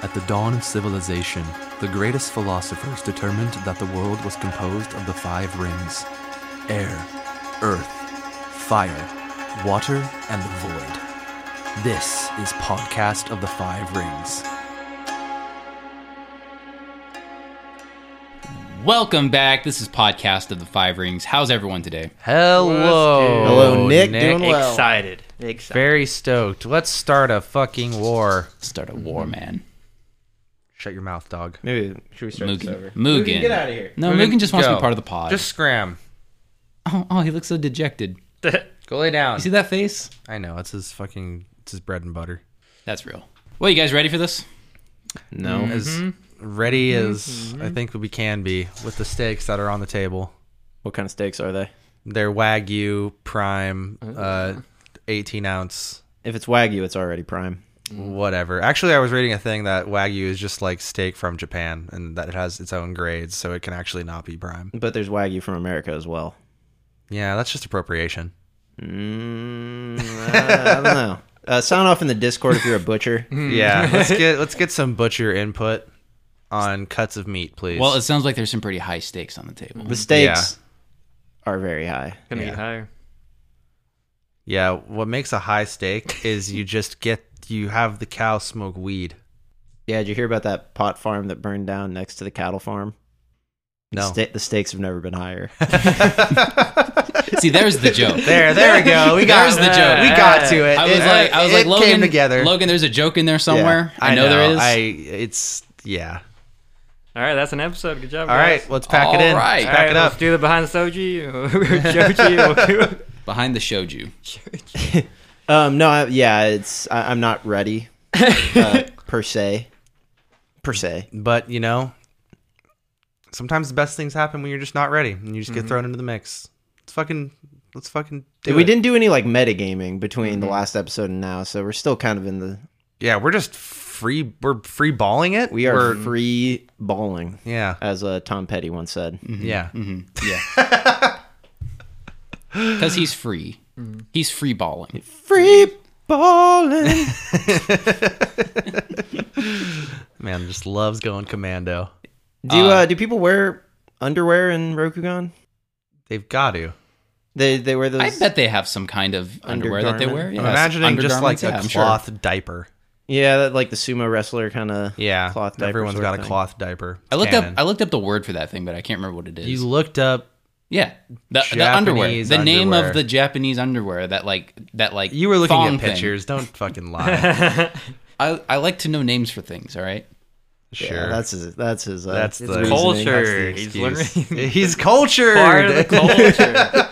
At the dawn of civilization, the greatest philosophers determined that the world was composed of the five rings air, earth, fire, water, and the void. This is Podcast of the Five Rings. Welcome back. This is Podcast of the Five Rings. How's everyone today? Hello. Hello, Nick. Doing well. Excited. Excited. Very stoked. Let's start a fucking war. Start a war, man. Shut your mouth, dog. Maybe should we start this over? Mugen. Mugen. get out of here. No, Mugen, Mugen just wants to go. be part of the pod. Just scram. oh, oh, he looks so dejected. Go lay down. You see that face? I know it's his fucking it's his bread and butter. That's real. Well, you guys ready for this? No. Mm-hmm. As ready mm-hmm. as I think we can be with the steaks that are on the table. What kind of steaks are they? They're wagyu prime, uh, uh 18 ounce, If it's wagyu, it's already prime. Whatever. Actually, I was reading a thing that wagyu is just like steak from Japan, and that it has its own grades, so it can actually not be prime. But there's wagyu from America as well. Yeah, that's just appropriation. Mm, I, I don't know. Uh, sound off in the Discord if you're a butcher. Yeah, let's get let's get some butcher input on cuts of meat, please. Well, it sounds like there's some pretty high stakes on the table. The steaks are very high. Gonna Yeah. get higher. Yeah, what makes a high steak is you just get you have the cow smoke weed. Yeah, did you hear about that pot farm that burned down next to the cattle farm? The, No. sta- the stakes have never been higher. See, there's the joke. There, there we go. We got There's the joke. We got to it. I was It- like, I was it like, Logan, came together. Logan, there's a joke in there somewhere. I, know, there is. I it's yeah. All right, that's an episode. Good job. All guys. right, let's pack it in. right. Let's All pack right, it up. let's do the behind the soji. Joji. Behind the shoju. Um, no, I, yeah, it's I, I'm not ready uh, per se. Per se. But you know, sometimes the best things happen when you're just not ready, and you just get thrown into the mix. Let's fucking let's fucking do we it. didn't do any like metagaming between the last episode and now, so we're still kind of in the Yeah, we're just free. We're free balling it. we are We're- free balling, Yeah, as uh, Tom Petty once said. yeah. Yeah. Because he's free. He's free balling. Free balling. Man, just loves going commando. do Uh, uh, do people wear underwear in Rokugan? They've got to. They they wear those. I bet they have some kind of underwear that they wear. Undergarment? Yeah, I'm imagining just like undergarments, yeah, a I'm sure. cloth diaper. Yeah, that, like the sumo wrestler kind of. Yeah, Cloth diaper Everyone's sort got of a thing. cloth diaper. I looked Canon. up. I looked up the word for that thing, but I can't remember what it is. you looked up. Yeah, the, the underwear. Japanese The name underwear. of the Japanese underwear that like that like You were looking thong at thing. pictures. Don't fucking lie. I I like to know names for things. All right. sure, Yeah, that's his. That's his. Uh, That's the- Culture. That's the He's excuse. learning. He's cultured. Part of the culture.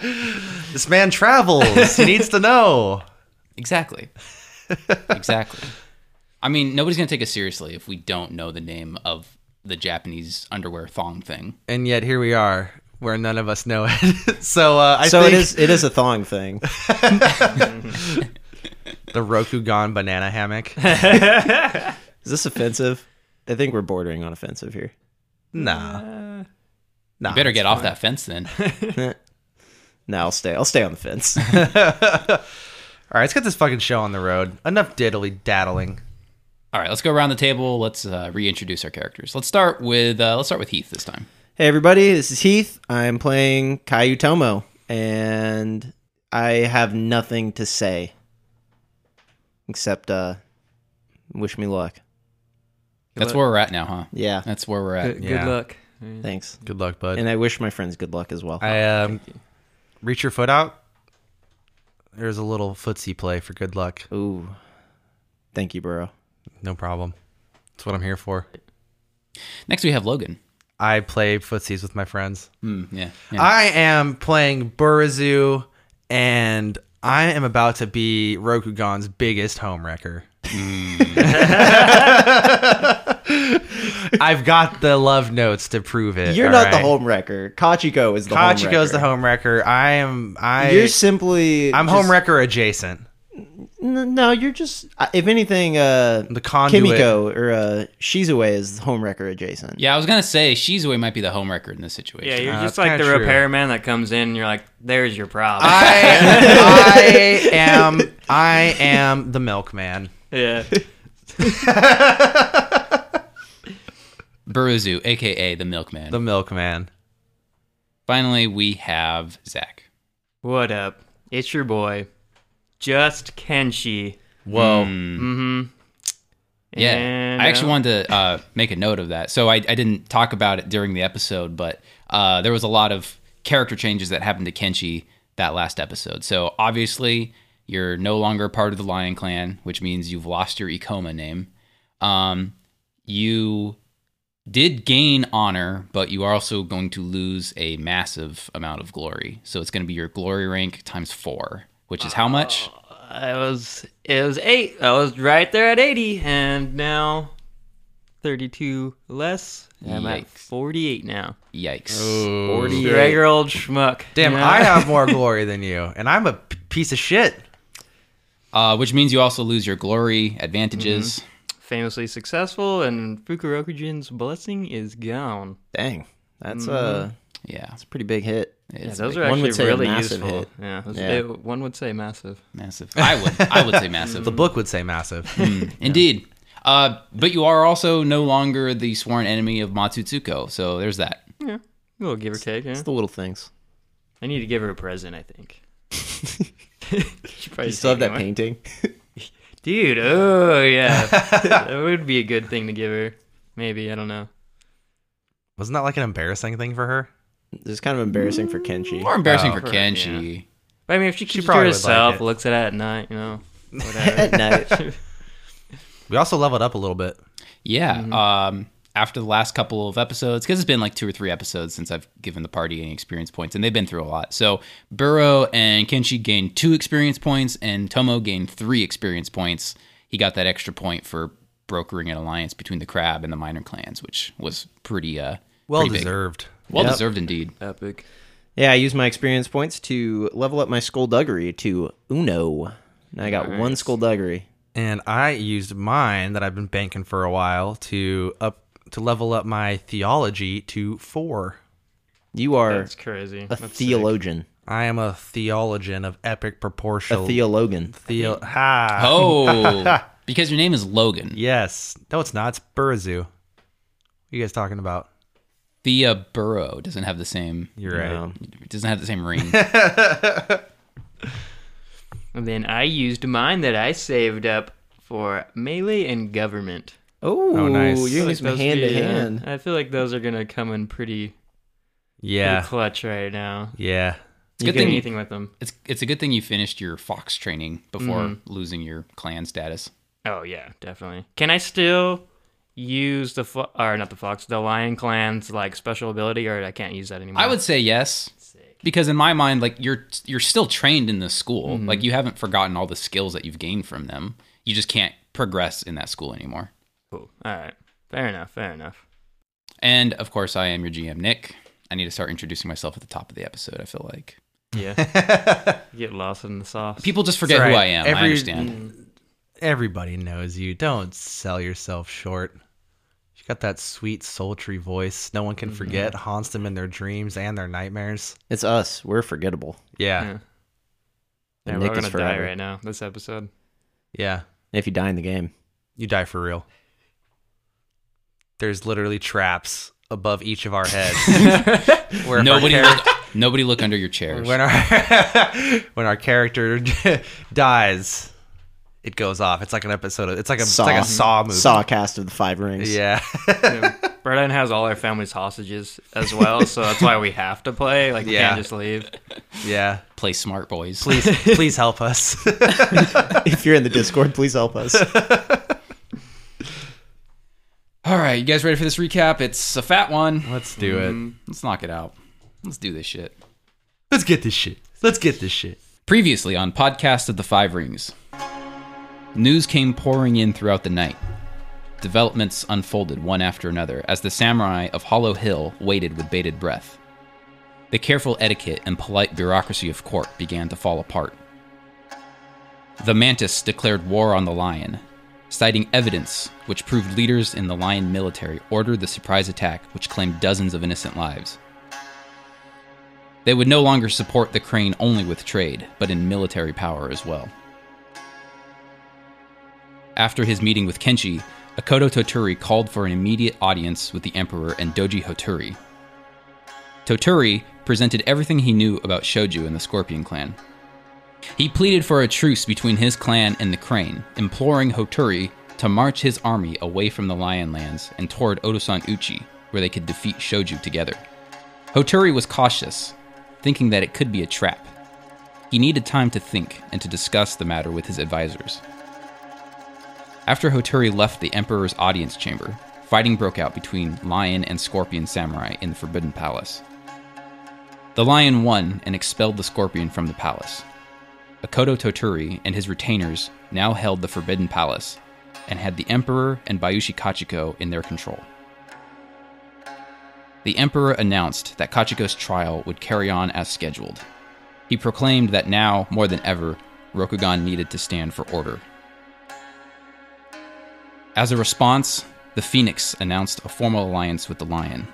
this man travels. he needs to know. Exactly. exactly. I mean, nobody's gonna take us seriously if we don't know the name of the Japanese underwear thong thing. And yet here we are, where none of us know it. so uh, I so think it is. It is a thong thing. the Roku Rokugan banana hammock. Is this offensive? I think we're bordering on offensive here. Nah, nah. You better get off that fence then. No, I'll stay. I'll stay on the fence. All right, let's get this fucking show on the road. Enough diddly daddling. All right, let's go around the table. Let's uh, reintroduce our characters. Let's start with uh, let's start with Heath this time. Hey, everybody. This is Heath. I'm playing Kaiu Tomo, and I have nothing to say except uh, wish me luck. That's where we're at now, huh? Yeah. That's where we're at. Good, Yeah. good luck. Thanks. Good luck, bud. And I wish my friends good luck as well. I um, reach your foot out. There's a little footsie play for good luck. Ooh. Thank you, bro. No problem. That's what I'm here for. Next, we have Logan. I play footsies with my friends. Mm, yeah, yeah. I am playing Burizu, and I am about to be Rokugan's biggest home homewrecker. I've got the love notes to prove it. You're all not the right? home wrecker. Kachiko is the Kachiko's the home homewrecker. I am. I. You're simply. I'm just- homewrecker adjacent. N- No, you're just. uh, If anything, uh, The conduit. Kimiko or uh, Shizue is home wrecker adjacent. yeah, I was gonna say Shizue might be the home record in this situation. Yeah, you're Uh, just like the kinda true. repairman that comes in and you're like, there's your problem. I, I am. I am the milkman. yeah. Buruzu, aka the Milkman. The milkman. Finally, we have Zach. What up? It's your boy, Just Kenshi. Whoa. Mm-hmm. Yeah, And, I actually uh, wanted to uh, make a note of that. So I, I didn't talk about it during the episode, but uh, there was a lot of character changes that happened to Kenshi that last episode. So obviously, you're no longer part of the Lion Clan, which means you've lost your Ikoma name. Um, you did gain honor, but you are also going to lose a massive amount of glory. So it's going to be your glory rank times four, which is how much? Uh, I was it was eight. I was right there at eighty, and now thirty-two less. I'm at Yikes. forty-eight now. Yikes. Forty. Regular old schmuck. Damn, you know? I have more glory than you, and I'm a p- piece of shit. Uh, which means you also lose your glory advantages. Mm-hmm. famously successful, and Fukurokujin's blessing is gone. Dang, that's a Yeah, it's a pretty big hit. Yeah, those big- are one would actually say really massive useful. hit. Yeah, those- Yeah. it- one would say massive. massive. I would, I would say massive. The book would say massive. Indeed. Uh, but you are also no longer the sworn enemy of Matsu Tsuko, so there's that. Yeah, a little give or take. Yeah. It's the little things. I need to give her a present. I think. She probably You still have that it. painting? dude. Oh yeah, that would be a good thing to give her. Maybe I don't know. Wasn't that like an embarrassing thing for her? This is kind of embarrassing for Kenshi. More embarrassing Oh, for for- Kenshi. But I mean, if she keeps it to probably would like herself, it. looks at it at night, you know, whatever. At night. We also leveled up a little bit. Yeah. Um, after the last couple of episodes, because it's been like two or three episodes since I've given the party any experience points, and they've been through a lot. So Burrow and Kenshi gained two experience points, and Tomo gained three experience points. He got that extra point for brokering an alliance between the Crab and the minor clans, which was pretty uh Well pretty big. deserved. Well Yep. deserved indeed. Epic. Yeah, I used my experience points to level up my skullduggery to Uno. And I got one Nice. skullduggery. And I used mine that I've been banking for a while to up to level up my theology to four. You are That's crazy. a That's sick. theologian. I am a theologian of epic proportion. A theologian. Theo- ha. Oh, because your name is Logan. Yes. No, it's not. It's Burazu. What are you guys talking about? Thea Burrow doesn't have the same. You're right. It doesn't have the same ring. And then I used mine that I saved up for melee and government. oh, Oh, nice. You're I going like to those hand to be, uh, hand. I feel like those are gonna come in pretty, Yeah. pretty clutch right now. Yeah. It's You good thing. anything with them. It's it's a good thing you finished your fox training before losing your clan status. Oh yeah, definitely. Can I still use the fo- or not the fox, the lion clan's like special ability, or I can't use that anymore? I would say yes. Because in my mind, like you're you're still trained in the school. Mm-hmm. Like you haven't forgotten all the skills that you've gained from them. You just can't progress in that school anymore. Cool. All right. Fair enough. Fair enough. And of course, I am your GM, Nick. I need to start introducing myself at the top of the episode. I feel like Yeah. Get lost in the sauce. people just forget That's who. I am. I Every- understand. Everybody knows you. Don't sell yourself short. You got that sweet, sultry voice. No one can mm-hmm. forget. Haunts them in their dreams and their nightmares. It's us. We're forgettable. Yeah. Yeah, yeah we're gonna forever. die right now. This episode. Yeah. If you die in the game. You die for real. There's literally traps above each of our heads. Where if our Nobody char- look, nobody look under your chairs. when our when our character dies, it goes off. It's like an episode. Of, it's like a it's like a Saw movie. Saw cast of the Five Rings. Yeah. Brennan has all our family's hostages as well, so that's why we have to play. Like, we Yeah. can't just leave. yeah. Play smart, boys. Please, please help us. if you're in the Discord, please help us. All right, you guys ready for this recap? It's a fat one. Let's do it. Mm-hmm. Let's knock it out. Let's do this shit. Let's get this shit. Let's get this shit. Previously on Podcast of the Five Rings, news came pouring in throughout the night. Developments unfolded one after another as the samurai of Hollow Hill waited with bated breath. The careful etiquette and polite bureaucracy of court began to fall apart. The Mantis declared war on the lion, citing evidence which proved leaders in the lion military ordered the surprise attack which claimed dozens of innocent lives. They would no longer support the crane only with trade, but in military power as well. After his meeting with Kenshi, Akodo Toturi called for an immediate audience with the Emperor and Doji Hoturi. Toturi presented everything he knew about Shoju and the Scorpion clan. He pleaded for a truce between his clan and the Crane, imploring Hoturi to march his army away from the Lion Lands and toward Otosan Uchi, where they could defeat Shoju together. Hoturi was cautious, thinking that it could be a trap. He needed time to think and to discuss the matter with his advisors. After Hoturi left the Emperor's audience chamber, fighting broke out between Lion and Scorpion samurai in the Forbidden Palace. The Lion won and expelled the Scorpion from the palace. Akodo Toturi and his retainers now held the Forbidden Palace and had the Emperor and Bayushi Kachiko in their control. The Emperor announced that Kachiko's trial would carry on as scheduled. He proclaimed that now, more than ever, Rokugan needed to stand for order. As a response, the Phoenix announced a formal alliance with the Lion.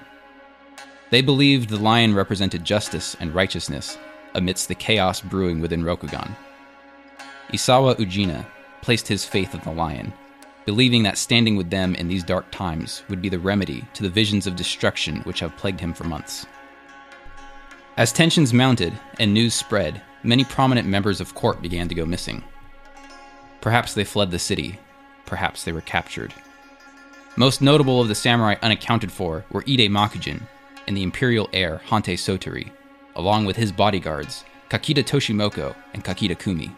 They believed the Lion represented justice and righteousness amidst the chaos brewing within Rokugan. Isawa Ujina placed his faith in the Lion, believing that standing with them in these dark times would be the remedy to the visions of destruction which have plagued him for months. As tensions mounted and news spread, many prominent members of court began to go missing. Perhaps they fled the city, perhaps they were captured. Most notable of the samurai unaccounted for were Ide Makujin and the imperial heir Hantei Sotorii, along with his bodyguards, Kakita Toshimoko and Kakita Kumi.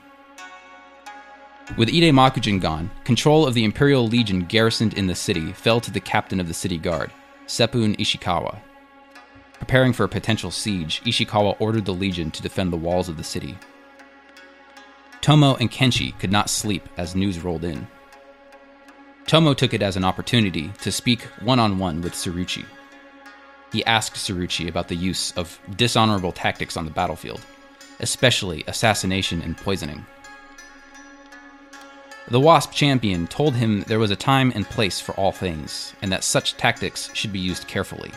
With Ide Makujin gone, control of the Imperial Legion garrisoned in the city fell to the captain of the city guard, Seppun Ishikawa. Preparing for a potential siege, Ishikawa ordered the Legion to defend the walls of the city. Tomo and Kenshi could not sleep as news rolled in. Tomo took it as an opportunity to speak one on one with Tsuruchi. He asked Tsuruchi about the use of dishonorable tactics on the battlefield, especially assassination and poisoning. The Wasp champion told him there was a time and place for all things, and that such tactics should be used carefully.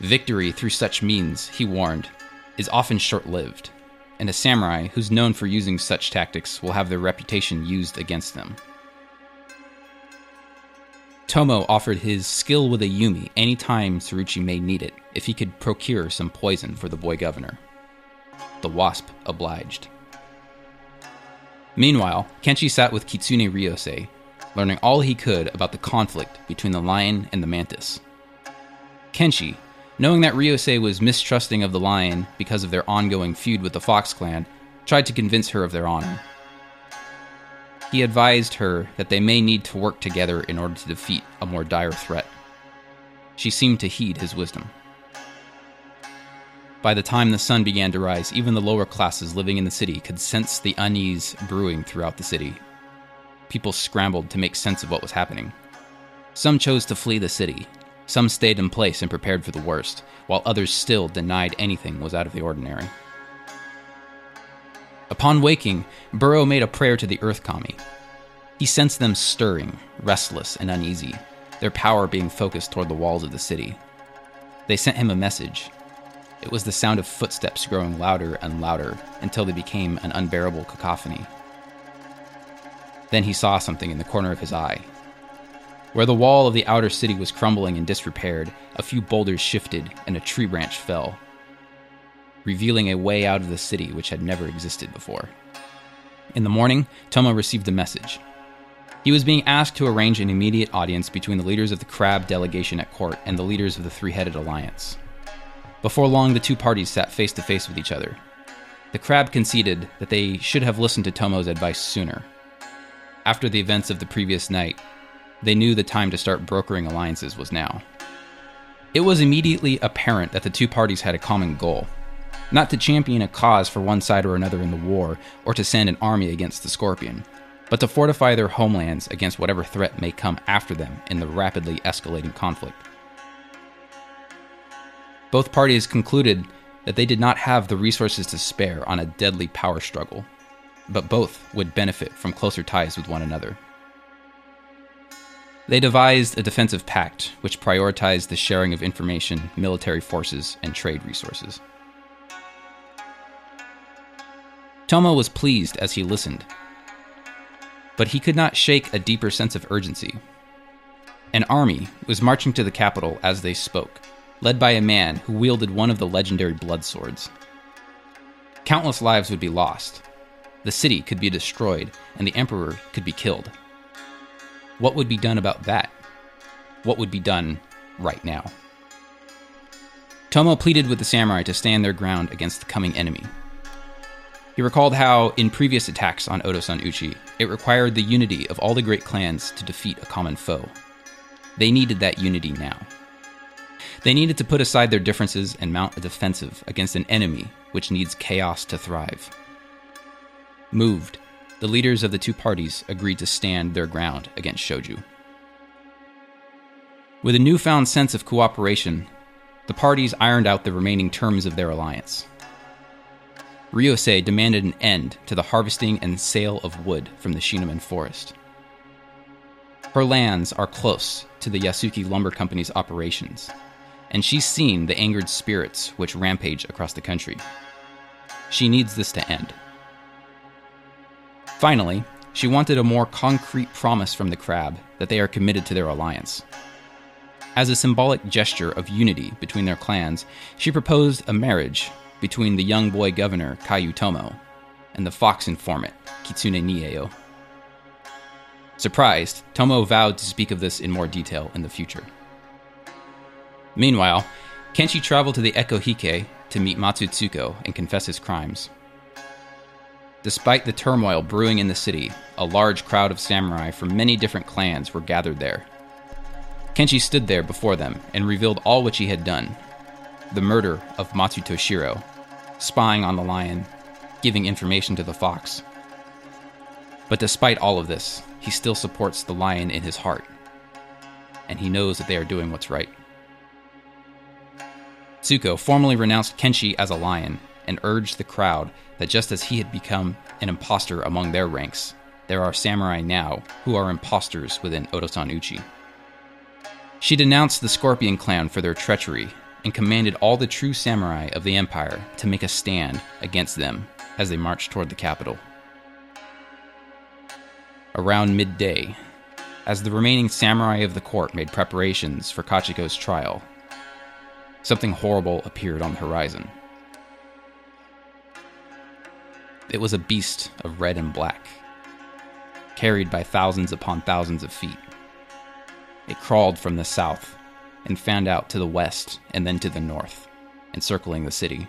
Victory through such means, he warned, is often short lived, and a samurai who's known for using such tactics will have their reputation used against them. Tomo offered his skill with a Yumi any time Tsuruchi may need it if he could procure some poison for the boy governor. The Wasp obliged. Meanwhile, Kenshi sat with Kitsune Ryosei, learning all he could about the conflict between the lion and the mantis. Kenshi, knowing that Ryosei was mistrusting of the lion because of their ongoing feud with the Fox clan, tried to convince her of their honor. He advised her that they may need to work together in order to defeat a more dire threat. She seemed to heed his wisdom. By the time the sun began to rise, even the lower classes living in the city could sense the unease brewing throughout the city. People scrambled to make sense of what was happening. Some chose to flee the city, some stayed in place and prepared for the worst, while others still denied anything was out of the ordinary. Upon waking, Burrow made a prayer to the Earth Kami. He sensed them stirring, restless and uneasy, their power being focused toward the walls of the city. They sent him a message it was the sound of footsteps growing louder and louder until they became an unbearable cacophony. Then he saw something in the corner of his eye. Where the wall of the outer city was crumbling and disrepaired, a few boulders shifted and a tree branch fell, revealing a way out of the city which had never existed before. In the morning, Tomo received a message. He was being asked to arrange an immediate audience between the leaders of the Crab delegation at court and the leaders of the Three Headed Alliance. Before long, the two parties sat face to face with each other. The crab conceded that they should have listened to Tomo's advice sooner. After the events of the previous night, they knew the time to start brokering alliances was now. It was immediately apparent that the two parties had a common goal not to champion a cause for one side or another in the war, or to send an army against the Scorpion, but to fortify their homelands against whatever threat may come after them in the rapidly escalating conflict. Both parties concluded that they did not have the resources to spare on a deadly power struggle, but both would benefit from closer ties with one another. They devised a defensive pact which prioritized the sharing of information, military forces, and trade resources. Tomo was pleased as he listened. But he could not shake a deeper sense of urgency. An army was marching to the capital as they spoke, led by a man who wielded one of the legendary blood swords. Countless lives would be lost. The city could be destroyed, and the emperor could be killed. What would be done about that? What would be done right now? Tomo pleaded with the samurai to stand their ground against the coming enemy. He recalled how, in previous attacks on Otosan Uchi, it required the unity of all the great clans to defeat a common foe. They needed that unity now. They needed to put aside their differences and mount a defensive against an enemy which needs chaos to thrive. Moved, the leaders of the two parties agreed to stand their ground against Shoju. With a newfound sense of cooperation, the parties ironed out the remaining terms of their alliance. Ryosei demanded an end to the harvesting and sale of wood from the Shinomen forest. Her lands are close to the Yasuki Lumber Company's operations, and she's seen the angered spirits which rampage across the country. She needs this to end. Finally, she wanted a more concrete promise from the crab that they are committed to their alliance. As a symbolic gesture of unity between their clans, she proposed a marriage between the young boy governor Kaiu Tomo and the fox informant Kitsune Nieo. Surprised, Tomo vowed to speak of this in more detail in the future. Meanwhile, Kenshi traveled to the Ekohike to meet Matsu Tsuko and confess his crimes. Despite the turmoil brewing in the city, a large crowd of samurai from many different clans were gathered there. Kenshi stood there before them and revealed all which he had done the murder of Matsu Toshiro, spying on the lion, giving information to the fox. But despite all of this, he still supports the lion in his heart, and he knows that they are doing what's right. Tsuko formally renounced Kenshi as a lion and urged the crowd that just as he had become an impostor among their ranks, there are samurai now who are impostors within Otosan Uchi. She denounced the Scorpion clan for their treachery and commanded all the true samurai of the empire to make a stand against them as they marched toward the capital. Around midday, as the remaining samurai of the court made preparations for Kachiko's trial, something horrible appeared on the horizon. It was a beast of red and black, carried by thousands upon thousands of feet. It crawled from the south and fanned out to the west and then to the north, encircling the city.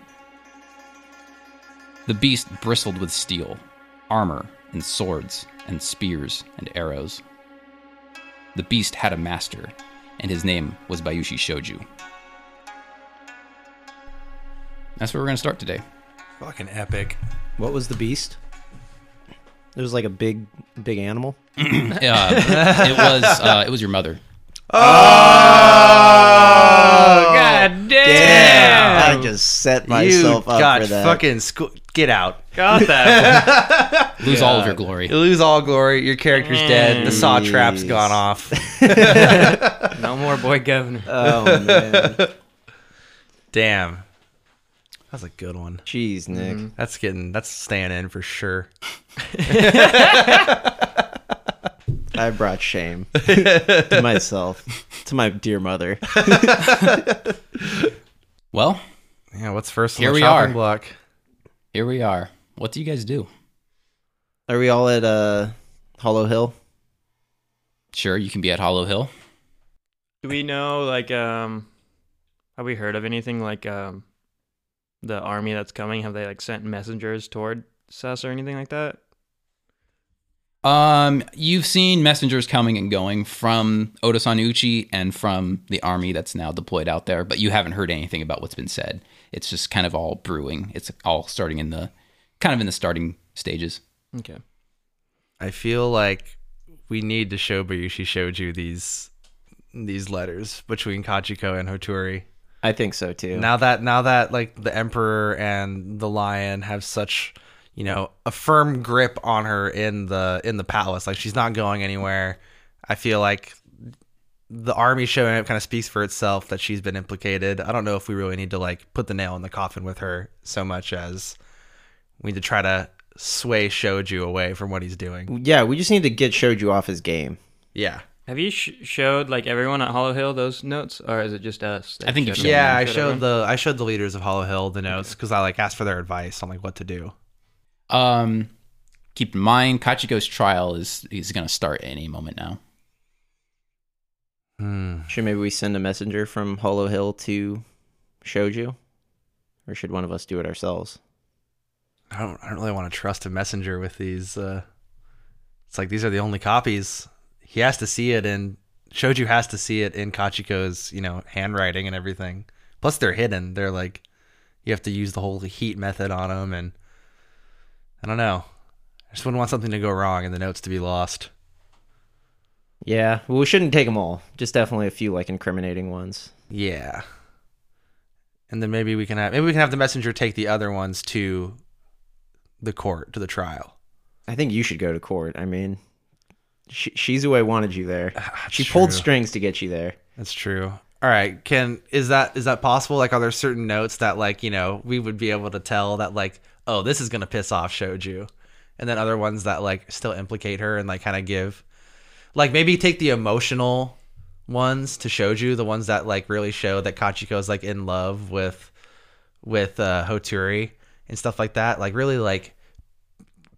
The beast bristled with steel, armor, and swords, and spears and arrows. The beast had a master, and his name was Bayushi Shoju. That's where we're going to start today. Fucking epic. What was the beast? It was like a big, big animal. Uh, it was uh, it was your mother. Oh, oh, God damn! I just set myself you up got for that. fucking school. Get out. Got that. Lose all of your glory. You lose all glory. Your character's dead. The saw trap's gone off. no more boy governor. oh man, Damn. That's a good one. jeez, Nick. That's getting. That's staying in for sure. I brought shame to myself, to my dear mother. Well, Yeah. What's first on Here the we are. block? here we are. What do you guys do? Are we all at uh, Hollow Hill? Sure, you can be at Hollow Hill. Do we know, like, um, have we heard of anything like, um, the army that's coming? Have they, like, sent messengers toward us or anything like that? Um, you've seen messengers coming and going from Otosan Uchi and from the army that's now deployed out there, but you haven't heard anything about what's been said. It's just kind of all brewing. It's all starting in the kind of in the starting stages. Okay. I feel like we need to show Bayushi Shoju these these letters between Kachiko and Hoturi. I think so too. Now that now that like the Emperor and the Lion have such you know a firm grip on her in the in the palace, like she's not going anywhere. I feel like the army showing up kind of speaks for itself that she's been implicated. I don't know if we really need to like put the nail in the coffin with her so much as we need to try to sway Shoju away from what he's doing. Yeah, we just need to get Shoju off his game. Yeah. Have you sh- showed like everyone at Hollow Hill those notes, or is it just us? I think you've showed shown them? Yeah, I Showed showed everyone? the I showed the leaders of Hollow Hill the notes because I like asked for their advice on like what to do. Um, keep in mind, Kachiko's trial is is going to start any moment now. Hmm. Should maybe we send a messenger from Hollow Hill to Shoju? Or should one of us do it ourselves? I don't I don't really want to trust a messenger with these. Uh, it's like these are the only copies. He has to see it, and Shoju has to see it in Kachiko's you know handwriting and everything. Plus, they're hidden. They're like you have to use the whole heat method on them, and I don't know. I just wouldn't want something to go wrong and the notes to be lost. Yeah, well, we shouldn't take them all. Just definitely a few like incriminating ones. Yeah. And then maybe we can have maybe we can have the messenger take the other ones to the court to the trial. I think you should go to court. I mean, Sh- Shizue wanted you there. Ah, she That's pulled strings to get you there. That's true. All right, can is that is that possible? Like, are there certain notes that like you know we would be able to tell that like oh this is gonna piss off Shoju, and then other ones that like still implicate her and like kind of give, like maybe take the emotional ones to Shoju, the ones that like really show that Kachiko is like in love with with uh, Hoturi and stuff like that. Like really like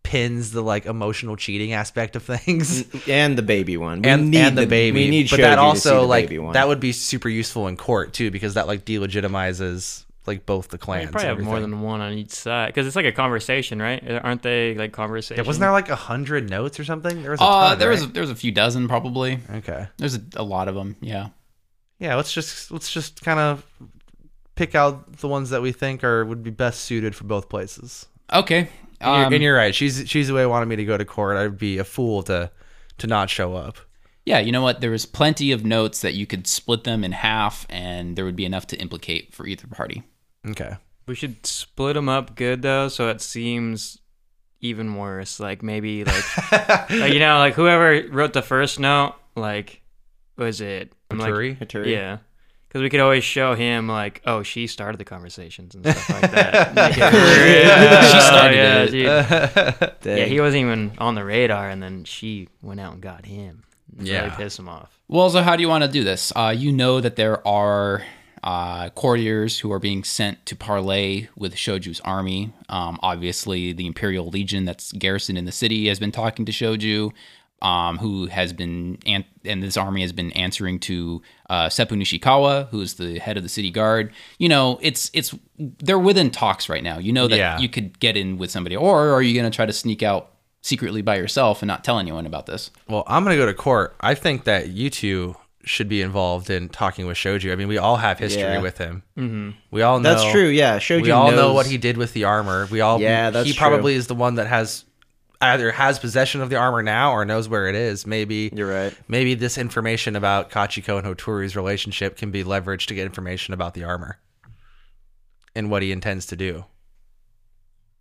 pins the like emotional cheating aspect of things And the baby one. We and, need and the, baby. We need but that also the like baby one. that would be super useful in court too because that like delegitimizes like both the You clans. probably have more than one on each side because it's like a conversation, right? Aren't they like conversation? Yeah, wasn't there like a hundred notes or something? There was a Uh, ton, there was right? there was a few dozen probably. okay. There's a, a lot of them. Yeah. Yeah, let's just let's just kind of pick out the ones that we think are would be best suited for both places. Okay. And, you're, Um, and you're right. She's she's the way wanted me to go to court. I'd be a fool to to not show up. yeah, you know what? There was plenty of notes that you could split them in half, and there would be enough to implicate for either party. Okay. We should split them up good though, so it seems even worse. Like maybe like, like you know, like whoever wrote the first note, like was it I'm like, Hoturi? Hoturi. Yeah. Because we could always show him like, oh, she started the conversations and stuff like that. Make it real- She started yeah, it. dude. Yeah, he wasn't even on the radar, and then she went out and got him. Yeah. really piss him off. Well, so how do you want to do this? Uh, you know that there are uh, courtiers who are being sent to parley with Shoju's army. Um, obviously, the Imperial Legion that's garrisoned in the city has been talking to Shoju, um, who has been, an- and this army has been answering to uh, Seppun Ishikawa, who is the head of the city guard. You know, it's it's they're within talks right now. You know that Yeah. you could get in with somebody, or are you going to try to sneak out secretly by yourself and not tell anyone about this? Well, I'm gonna go to court. I think that you two should be involved in talking with Shoju. I mean, we all have history Yeah. with him. Mm-hmm. We all know That's true. Yeah, Shoju we all know what he did with the armor. We all Yeah, that's he true. probably is the one that has either has possession of the armor now or knows where it is. Maybe You're right. maybe this information about Kachiko and Hoturi's relationship can be leveraged to get information about the armor and what he intends to do.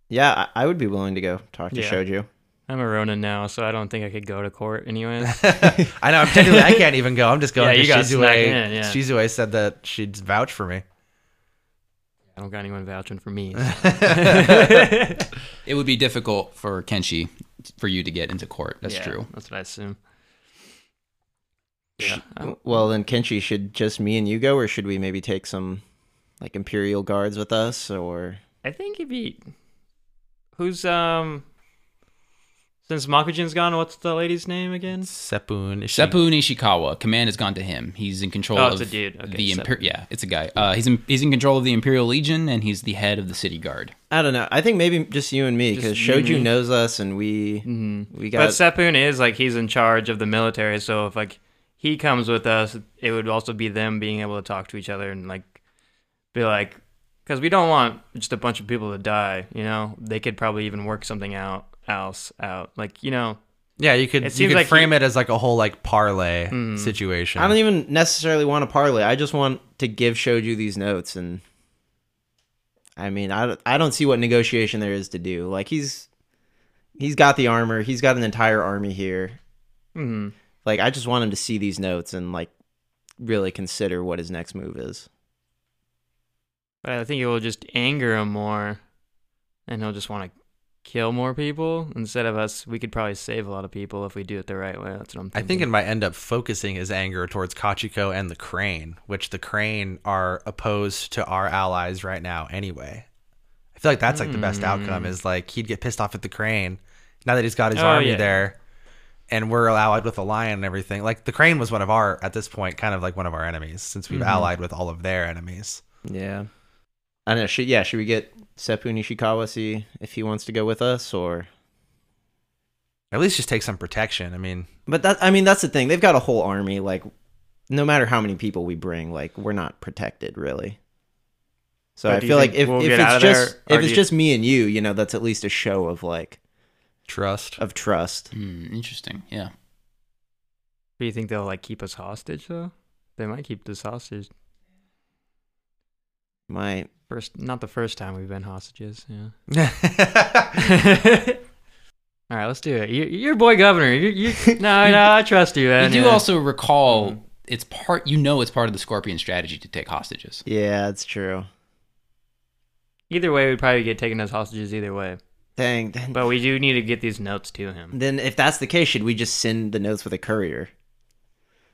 Yeah, I, I would be willing to go talk to Yeah. Shoju. I'm a Ronin now, so I don't think I could go to court anyways. I know. Technically, I can't even go. I'm just going. Yeah, you got because snuck Shizue, in, yeah. Shizue said that she'd vouch for me. I don't got anyone vouching for me. It would be difficult for Kenshi for you to get into court. That's Yeah, true. That's what I assume. Yeah. I- Well, then Kenshi should just me and you go, or should we maybe take some like Imperial guards with us? Or I think if he, who's um, since Makujin's gone, what's the lady's name again? Seppun. is she- Seppun Ishikawa, command has gone to him. He's in control Oh, of it's a dude. Okay, the Seppun. Imper- yeah, it's a guy. Uh, he's in, he's in control of the Imperial Legion and he's the head of the city guard. I don't know. I think maybe just you and me because you and Shoju me. knows us, and we Mm-hmm. we But got. Seppun is like he's in charge of the military, so if like he comes with us, it would also be them being able to talk to each other and like be like, because we don't want just a bunch of people to die. You know, they could probably even work something out else out. Like you know, Yeah, you could It you seems could like frame he- it as like a whole like parlay Mm. situation. I don't even necessarily want to parlay. I just want to give Shoju these notes, and I mean, I, don't- I don't see what negotiation there is to do. Like he's he's got the armor. He's got an entire army here. hmm Like I just want him to see these notes and like really consider what his next move is. but I think it will just anger him more, and he'll just want to kill more people instead of us. We could probably save a lot of people if we do it the right way. That's what I'm I think it might end up focusing his anger towards Kachiko and the Crane, which the Crane are opposed to our allies right now anyway. I feel like that's like the best outcome hmm. is like he'd get pissed off at the Crane now that he's got his Oh, army yeah. there and we're allied with the Lion and everything. Like the Crane was one of our at this point kind of like one of our enemies since we've mm-hmm. allied with all of their enemies. Yeah. I know. Should yeah, should we get Seppun Ishikawa see if he wants to go with us or At least just take some protection. I mean, But that I mean that's the thing. They've got a whole army like no matter how many people we bring, like we're not protected really. So I feel like if, we'll if get it's just there, if it's you- just me and you, you know, that's at least a show of like trust. of trust. Hmm, interesting. Yeah. Do you think they'll like keep us hostage though? They might keep us hostage. My First, not the first time we've been hostages. Yeah. All right, let's do it. You, you're boy governor. You, you, no, no, I trust you. You do Yeah. also recall mm-hmm. it's part. You know, it's part of the Scorpion strategy to take hostages. yeah, it's true. Either way, we'd probably get taken as hostages either way. Dang. Then, But we do need to get these notes to him. then if that's the case, should we just send the notes with a courier?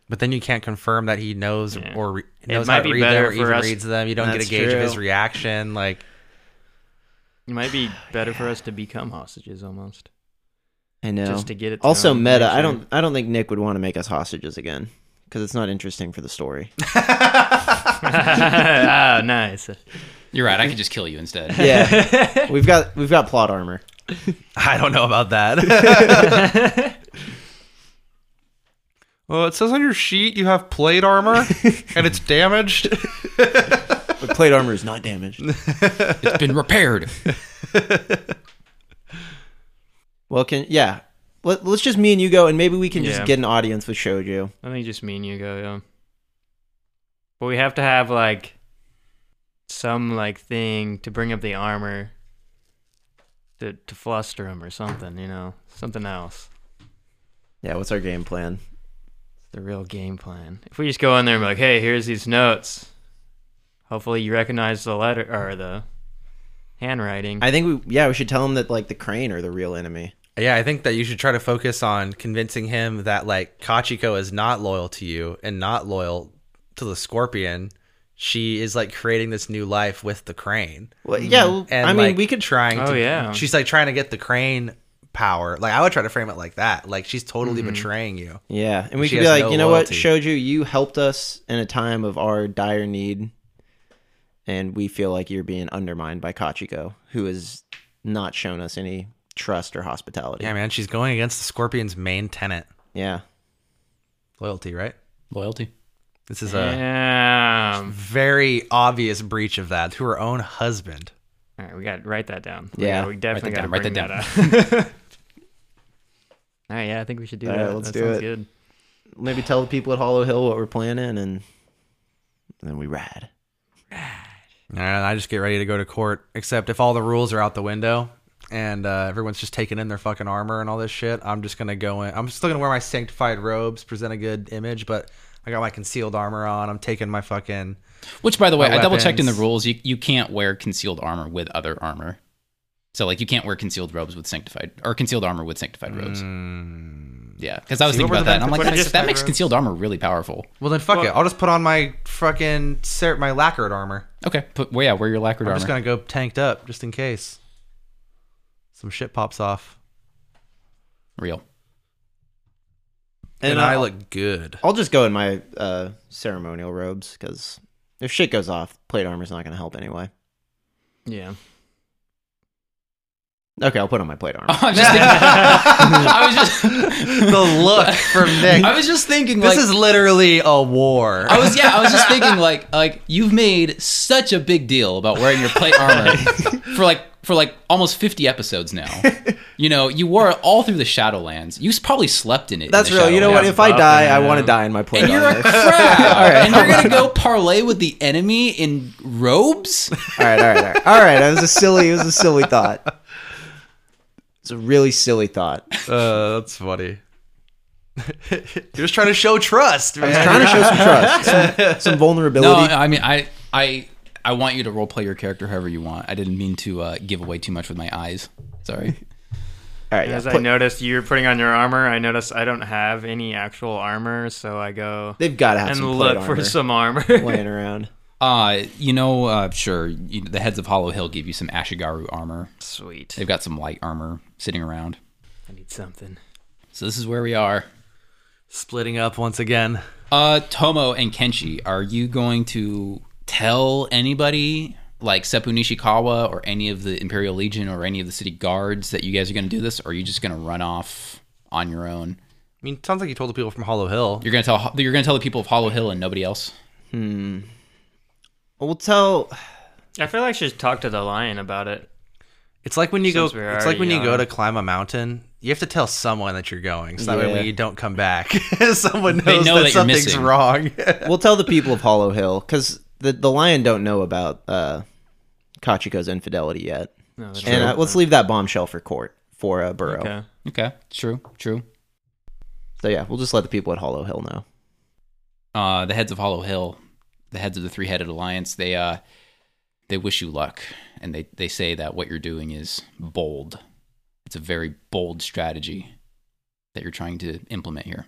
But then you can't confirm that he knows Yeah. or re- It knows might how to be read them or even us- reads them. You don't get a That's gauge of his reaction. Like, It might be better for us to become hostages almost, I know. just to get it. To also meta, make I don't I don't think Nick would want to make us hostages again because it's not interesting for the story. ah, nice. You're right. I could just kill you instead. Yeah. we've got we've got plot armor. I don't know about that. well, it says on your sheet you have plate armor and it's damaged. But plate armor is not damaged. It's been repaired. Well, can yeah. Let, let's just me and you go, and maybe we can just Yeah. get an audience with Shoju. I think just me and you go, yeah. But we have to have like some like thing to bring up the armor to to fluster him or something, you know, something else. Yeah, what's our game plan? The real game plan. If we just go in there and be like, "Hey, here's these notes," hopefully you recognize the letter or the handwriting. I think we yeah we should tell him that like the crane are the real enemy. yeah, I think that you should try to focus on convincing him that like Kachiko is not loyal to you and not loyal to the scorpion. She is like creating this new life with the crane. Well, yeah, mm-hmm. And I mean like, we could trying Oh, to yeah. She's like trying to get the crane power. Like I would try to frame it like that. Like she's totally mm-hmm. betraying you. yeah, and we She could be like, no you know loyalty. what, Shoju, you helped us in a time of our dire need, and we feel like you're being undermined by Kachiko, who has not shown us any trust or hospitality. Yeah, man, she's going against the scorpion's main tenant. Yeah. Loyalty, right? Loyalty. This is a Damn. very obvious breach of that to her own husband. All right, we got to write that down. We Yeah. gotta- we definitely got to down, write bring that that, up. All right, yeah, I think we should do All that. right, let's that do sounds it. good. Maybe tell the people at Hollow Hill what we're planning, and then we ride. And I just get ready to go to court. Except if all the rules are out the window and uh, everyone's just taking in their fucking armor and all this shit, I'm just gonna go in. I'm still gonna wear my sanctified robes, present a good image, but I got my concealed armor on. I'm taking my fucking. Which, by the way, I double checked in the rules. You you can't wear concealed armor with other armor. So like you can't wear concealed robes with sanctified or concealed armor with sanctified robes. Yeah, because I was See, thinking about that. And I'm like, benefits- what that, makes- that makes concealed armor really powerful. Well, then fuck Well- it. I'll just put on my fucking cer- my lacquered armor. Okay, put well, yeah, wear your lacquered armor. I'm just gonna go tanked up just in case some shit pops off. Real. And, And I look good. I'll just go in my uh, ceremonial robes because if shit goes off, plate armor's not going to help anyway. Yeah. Okay, I'll put on my plate armor. I was just thinking. I was just the look from Nick. I was just thinking. this like, is literally a war. I was yeah. I was just thinking like like you've made such a big deal about wearing your plate armor for like for like almost fifty episodes now. You know, you wore it all through the Shadowlands. You probably slept in it. That's the real. You know what? If I die, I want to die in my plate And you're a armor. crab, and you're gonna go parlay with the enemy in robes. all right, all right, all right. All right. It was a silly. It was a silly thought. It's a really silly thought. Uh, that's funny. You're just trying to show trust, man. Trying to show some trust, some, some No, vulnerability. I mean, I, I, I want you to roleplay your character however you want. I didn't mean to uh, give away too much with my eyes. Sorry. All right, And yeah, as I put- noticed you're putting on your armor, I noticed I don't have any actual armor, so I go they've got to have and some look plate for some armor. laying around. Uh, you know, uh, sure, you, the heads of Hollow Hill give you some Ashigaru armor. Sweet. They've got some light armor sitting around. I need something. So this is where we are. Splitting up once again. Uh, Tomo and Kenshi, are you going to tell anybody, like Seppun Ishikawa or any of the Imperial Legion or any of the city guards, that you guys are going to do this, or are you just going to run off on your own? I mean, sounds like you told the people from Hollow Hill. You're going to tell you're going to tell the people of Hollow Hill and nobody else. Hmm. We'll tell. I feel like I should talk to the lion about it. It's like when you go. Since we're It's like when you go to climb a mountain. You have to tell someone that you're going, so that way when you don't come back, someone knows know that, that something's missing. wrong. We'll tell the people of Hollow Hill because the the lion don't know about uh, Kachiko's infidelity yet, No, and uh, let's leave that bombshell for court for uh, Burrow. Okay. Okay, true, true. So yeah, we'll just let the people at Hollow Hill know. uh, the heads of Hollow Hill, the heads of the Three Headed Alliance, they uh, they wish you luck, and they they say that what you're doing is bold. It's a very bold strategy that you're trying to implement here.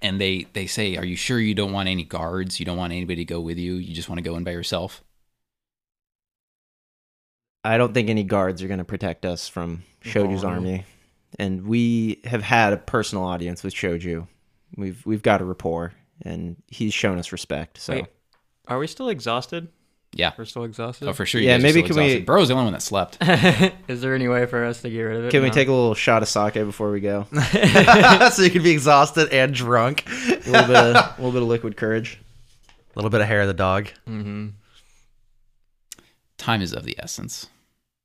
And they they say, "Are you sure you don't want any guards? You don't want anybody to go with you? You just want to go in by yourself?" I don't think any guards are going to protect us from Shoju's Oh. army, and we have had a personal audience with Shoju. We've we've got a rapport, and he's shown us respect. So Wait, are we still exhausted? Yeah. We're still exhausted. Oh, for sure. Yeah, maybe still can we- exhausted. Bro's the only one that slept. Is there any way for us to get rid of it? can we No. take a little shot of sake before we go? so you can be exhausted and drunk. A little bit, of, a little bit of liquid courage. A little bit of hair of the dog. Mm-hmm. Time is of the essence.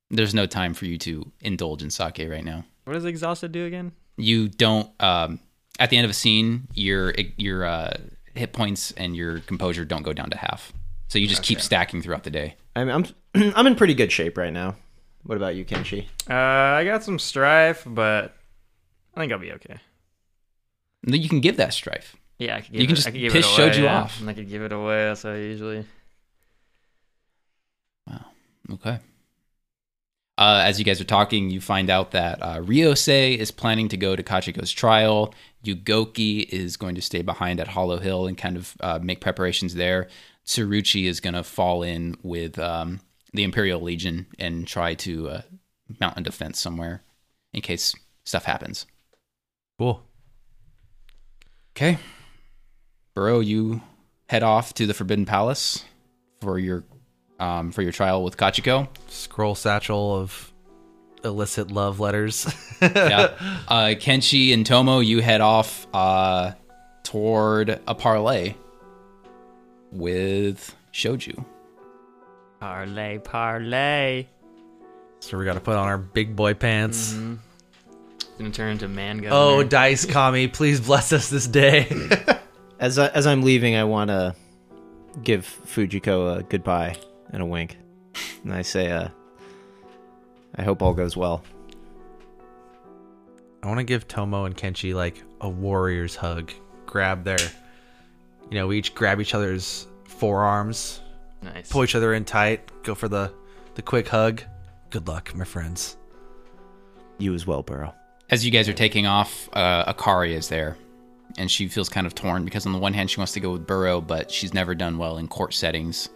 There's no time for you to indulge in sake right now. What does exhausted do again? you don't um, at the end of a scene your your uh, hit points and your composure don't go down to half so you just keep stacking throughout the day I'm I'm I'm in pretty good shape right now. What about you, Kenshi? Uh, I got some strife, but I think I'll be okay. And you can give that strife Yeah, I could give You can it, just I could give piss it away, Shoju yeah. off. I could give it away. That's how I usually. Wow. Okay uh, as you guys are talking you find out that uh, ryosei is planning to go to kachiko's trial yugoki is going to stay behind at hollow hill and kind of uh, make preparations there tsuruchi is going to fall in with um, the imperial legion and try to uh, mount a defense somewhere in case stuff happens Cool. Okay. Burrow, you head off to the Forbidden Palace for your um, for your trial with Kachiko. Scroll satchel of illicit love letters. Yeah. uh, Kenshi and Tomo, you head off uh, toward a parlay with Shoju. Parlay, parlay. so we got to put on our big boy pants. Mm-hmm. Gonna turn into man gun. Oh, Dice Kami, please bless us this day. As I, as I'm leaving, I want to give Fujiko a goodbye and a wink, and I say, uh, "I hope all goes well." I want to give Tomo and Kenshi like a warrior's hug. Grab their, you know, we each grab each other's forearms, nice. pull each other in tight, go for the the quick hug. Good luck, my friends. You as well, Burrow. As you guys are taking off, uh, Akari is there, and she feels kind of torn because on the one hand she wants to go with Burrow, but she's never done well in court settings,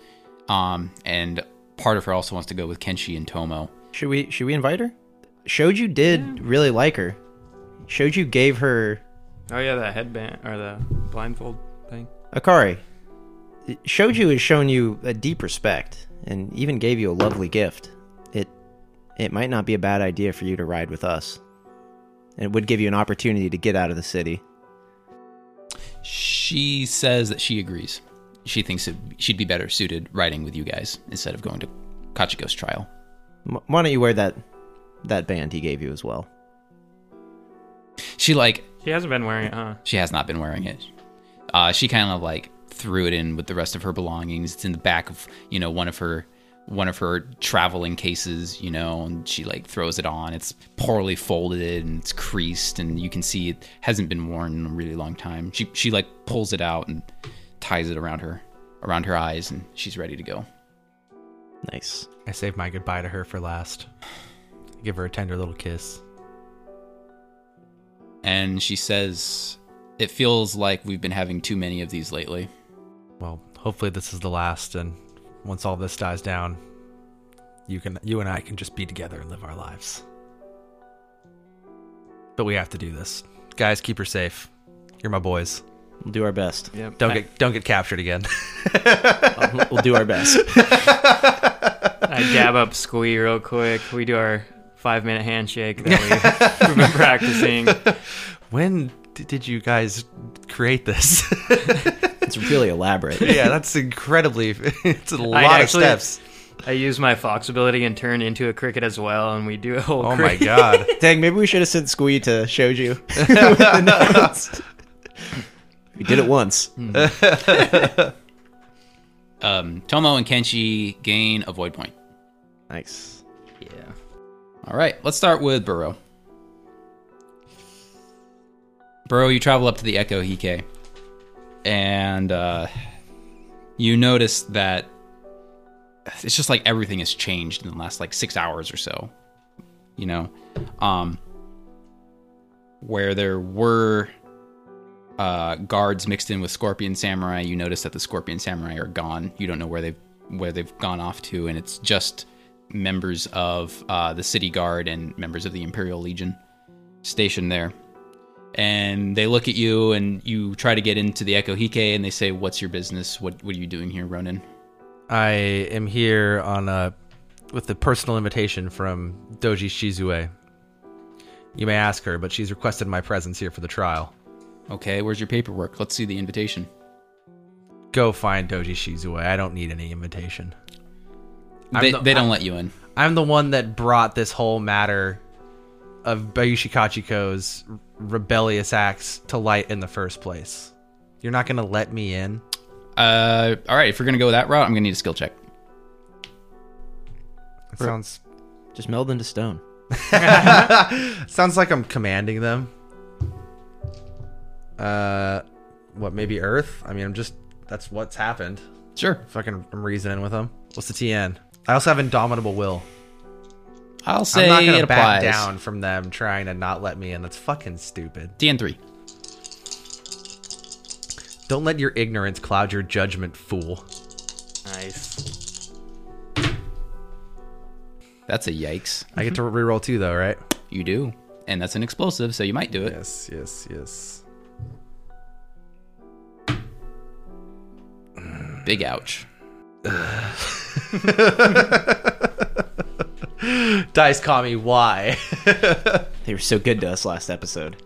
um, and part of her also wants to go with Kenshi and Tomo. Should we should we invite her? Shoju did really like her. Shoju gave her Oh yeah, that headband or the blindfold thing. Akari. Shoju has shown you a deep respect and even gave you a lovely gift. It it might not be a bad idea for you to ride with us. And it would give you an opportunity to get out of the city. She says that she agrees. She thinks it, she'd be better suited riding with you guys instead of going to Kachiko's trial. M- Why don't you wear that that band he gave you as well? She like She hasn't been wearing it, huh? she has not been wearing it. Uh, she kind of like threw it in with the rest of her belongings. It's in the back of you know one of her one of her traveling cases, you know, and she like throws it on. It's poorly folded and it's creased, and you can see it hasn't been worn in a really long time. She she like pulls it out and ties it around her around her eyes, and she's ready to go. Nice. I saved my goodbye to her for last. Give her a tender little kiss. And she says, It feels like we've been having too many of these lately. Well, hopefully this is the last, and once all this dies down, you can, you and I can just be together and live our lives. But we have to do this, guys. Keep her safe. You're my boys. We'll do our best. Yep. Don't I, get don't get captured again. we'll do our best. I dab up Squee real quick. We do our five minute handshake that we've been practicing. when d- did you guys create this? It's really elaborate. yeah, that's incredibly. It's a lot actually- of steps. I use my fox ability and turn into a cricket as well, and we do a whole. Oh my god. Dang, maybe we should have sent Squee to Shoju. with the notes. we did it once. Hmm. Um, Tomo and Kenshi gain a void point. Nice. Yeah. All right, let's start with Burrow. Burrow, you travel up to the Echo Hike, and uh, you notice that it's just like everything has changed in the last like six hours or so. You know, um, where there were uh, guards mixed in with Scorpion Samurai, you notice that the Scorpion Samurai are gone. You don't know where they've where they've gone off to, and it's just members of uh, the City Guard and members of the Imperial Legion stationed there. And they look at you, and you try to get into the Echo Hike, and they say, "What's your business? What What are you doing here, Ronin?" I am here on a with a personal invitation from Doji Shizue. You may ask her, but she's requested my presence here for the trial. Okay, where's your paperwork? Let's see the invitation. Go find Doji Shizue. I don't need any invitation. I'm They, the- they don't let you in. I'm the one that brought this whole matter of Bayushi Kachiko's rebellious acts to light in the first place. You're not going to let me in? Uh, all right, if we're gonna go that route, I'm gonna need a skill check. It sounds Just meld into stone. sounds like I'm commanding them. Uh what maybe Earth? I mean, I'm just that's what's happened. Sure, Fucking I'm reasoning with them. What's the TN? I also have indomitable will. I'll say I'm not gonna it back applies. down from them trying to not let me in. That's fucking stupid. DN three. Don't let your ignorance cloud your judgment, fool. Nice. That's a yikes. I get to reroll too, though, right? You do, and that's an explosive, so you might do it. Yes, yes, yes. Big ouch. Dice Kami, why? They were so good to us last episode.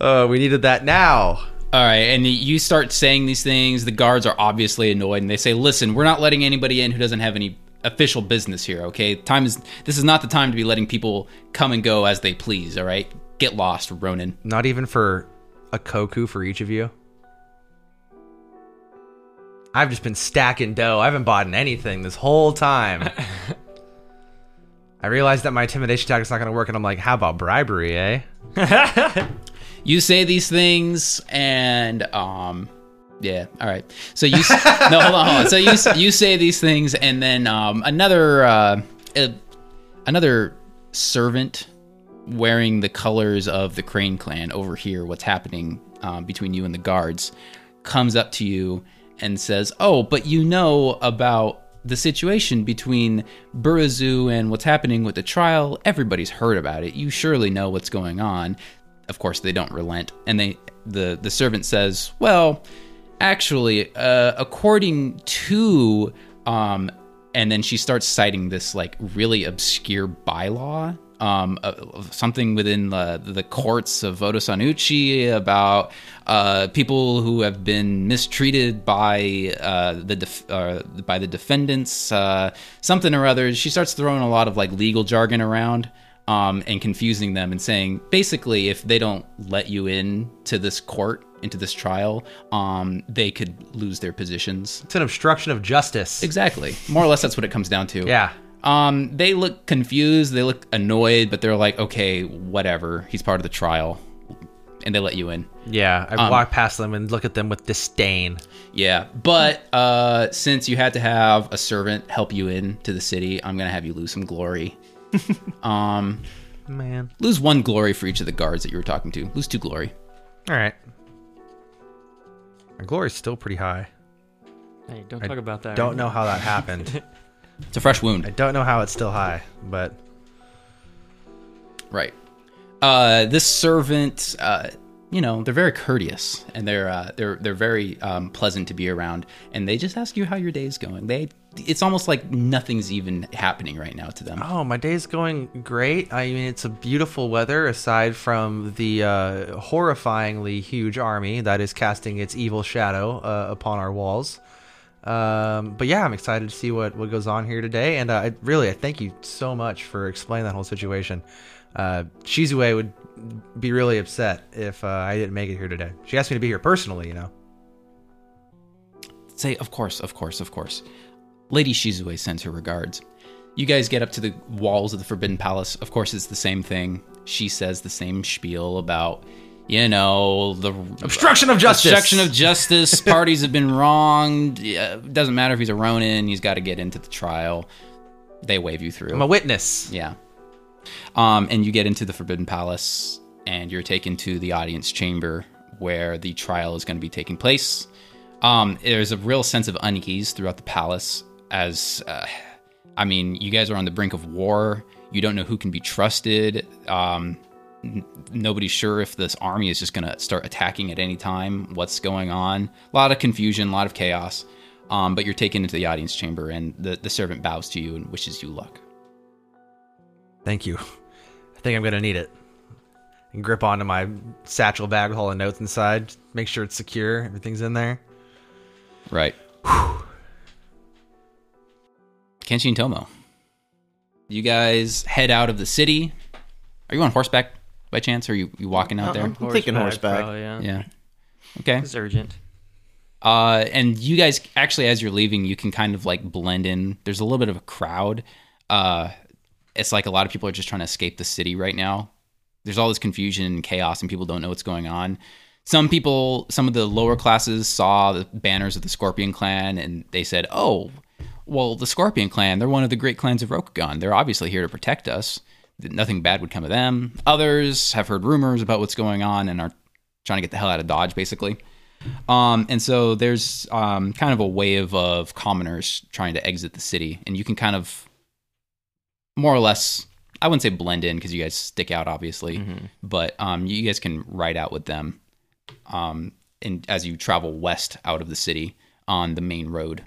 Oh, we needed that now. All right, and you start saying these things. The guards are obviously annoyed, and they say, "Listen, we're not letting anybody in who doesn't have any official business here. Okay, time is this is not the time to be letting people come and go as they please. All right, get lost, Ronin." Not even for a koku for each of you. I've just been stacking dough. I haven't bought anything this whole time. I realized that my intimidation tactic's not going to work, and I'm like, how about bribery, eh? You say these things, and um, yeah, all right. So you s- no, hold on, hold on. So you s- you say these things, and then um, another uh, uh, another servant wearing the colors of the Crane Clan over here. What's happening um, between you and the guards? Comes up to you and says, "Oh, but you know about." The situation between Burazu and what's happening with the trial, everybody's heard about it. You surely know what's going on of course they don't relent and they the the servant says well actually uh, according to um and then she starts citing this like really obscure bylaw um uh, something within the the courts of Otosan Uchi about uh people who have been mistreated by uh the def- uh, by the defendants uh something or other she starts throwing a lot of like legal jargon around um, and confusing them and saying basically if they don't let you in to this court into this trial um, they could lose their positions It's an obstruction of justice. exactly more or less that's what it comes down to Yeah. Um, they look confused they look annoyed but they're like okay whatever he's part of the trial and they let you in. Yeah, I Um, walk past them and look at them with disdain. Yeah, but uh, since you had to have a servant help you in to the city, I'm gonna have you lose some glory. um, Man. lose one glory for each of the guards that you were talking to. Lose two glory. All right. My glory's still pretty high. Hey, don't I talk about that. Don't right know now. how that happened. It's a fresh wound. I don't know how it's still high, but Right. Uh, this servant, uh, you know, they're very courteous and they're uh, they're they're very um, pleasant to be around, and they just ask you how your day's going. They, it's almost like nothing's even happening right now to them. oh, my day's going great. I mean, it's a beautiful weather aside from the uh, horrifyingly huge army that is casting its evil shadow uh, upon our walls. Um, but yeah, I'm excited to see what, what goes on here today. And uh, I, really, I thank you so much for explaining that whole situation. Uh, Shizue would be really upset if uh, I didn't make it here today. She asked me to be here personally, you know. Say, of course, of course, of course. Lady Shizue sends her regards. You guys get up to the walls of the Forbidden Palace. Of course, it's the same thing. She says the same spiel about, you know, the Obstruction of justice. Obstruction of justice. Parties have been wronged. Yeah, doesn't matter if he's a Ronin. He's got to get into the trial. They wave you through. I'm a witness. Yeah. Um, and you get into the Forbidden Palace, and you're taken to the audience chamber where the trial is going to be taking place. Um, there's a real sense of unease throughout the palace, as uh, I mean, you guys are on the brink of war. You don't know who can be trusted. Um, n- nobody's sure if this army is just going to start attacking at any time. What's going on? A lot of confusion, a lot of chaos. Um, but you're taken into the audience chamber, and the, the servant bows to you and wishes you luck. Thank you. I think I'm gonna need it. And grip onto my satchel bag with all the notes inside. Make sure it's secure. Everything's in there. Right. Kenshi and Tomo. You guys head out of the city. Are you on horseback by chance? Or are you, you walking out there? I'm thinking horseback. probably, yeah. Yeah. Okay. It's urgent. Uh, and you guys actually, as you're leaving, you can kind of like blend in. There's a little bit of a crowd. Uh, it's like a lot of people are just trying to escape the city right now. There's all this confusion and chaos, and people don't know what's going on. Some people, some of the lower classes, saw the banners of the Scorpion Clan, and they said, "Oh, well, the Scorpion Clan, they're one of the great clans of Rokugan. They're obviously here to protect us. Nothing bad would come of them." Others have heard rumors about what's going on and are trying to get the hell out of Dodge, basically. Um, and so there's um, kind of a wave of commoners trying to exit the city, and you can kind of more or less, I wouldn't say blend in because you guys stick out, obviously, but um, you guys can ride out with them um, and as you travel west out of the city on the main road.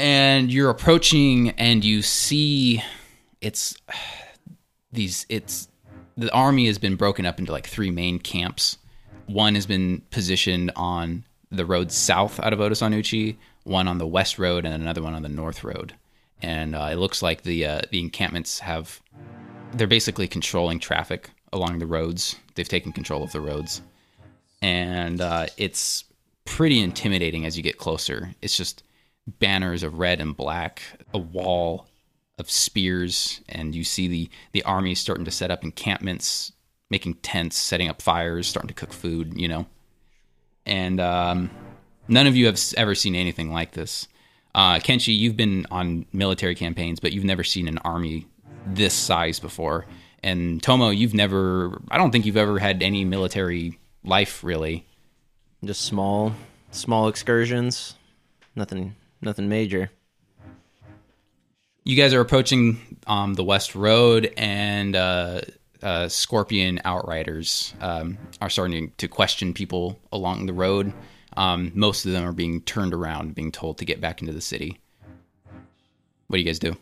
And you're approaching, and you see it's these it's the army has been broken up into like three main camps. One has been positioned on the road south out of Otosan Uchi, one on the west road, and another one on the north road. And uh, it looks like the uh, the encampments have they're basically controlling traffic along the roads. They've taken control of the roads, and uh, it's pretty intimidating as you get closer. It's just banners of red and black, a wall of spears, and you see the the army starting to set up encampments, making tents, setting up fires, starting to cook food. You know, and um, none of you have ever seen anything like this. Uh, Kenshi, you've been on military campaigns, but you've never seen an army this size before. And Tomo, you've never, I don't think you've ever had any military life really. Just small, small excursions. Nothing, nothing major. You guys are approaching um, the West Road, and uh, uh, Scorpion Outriders um, are starting to question people along the road. Um, most of them are being turned around, being told to get back into the city. What do you guys do?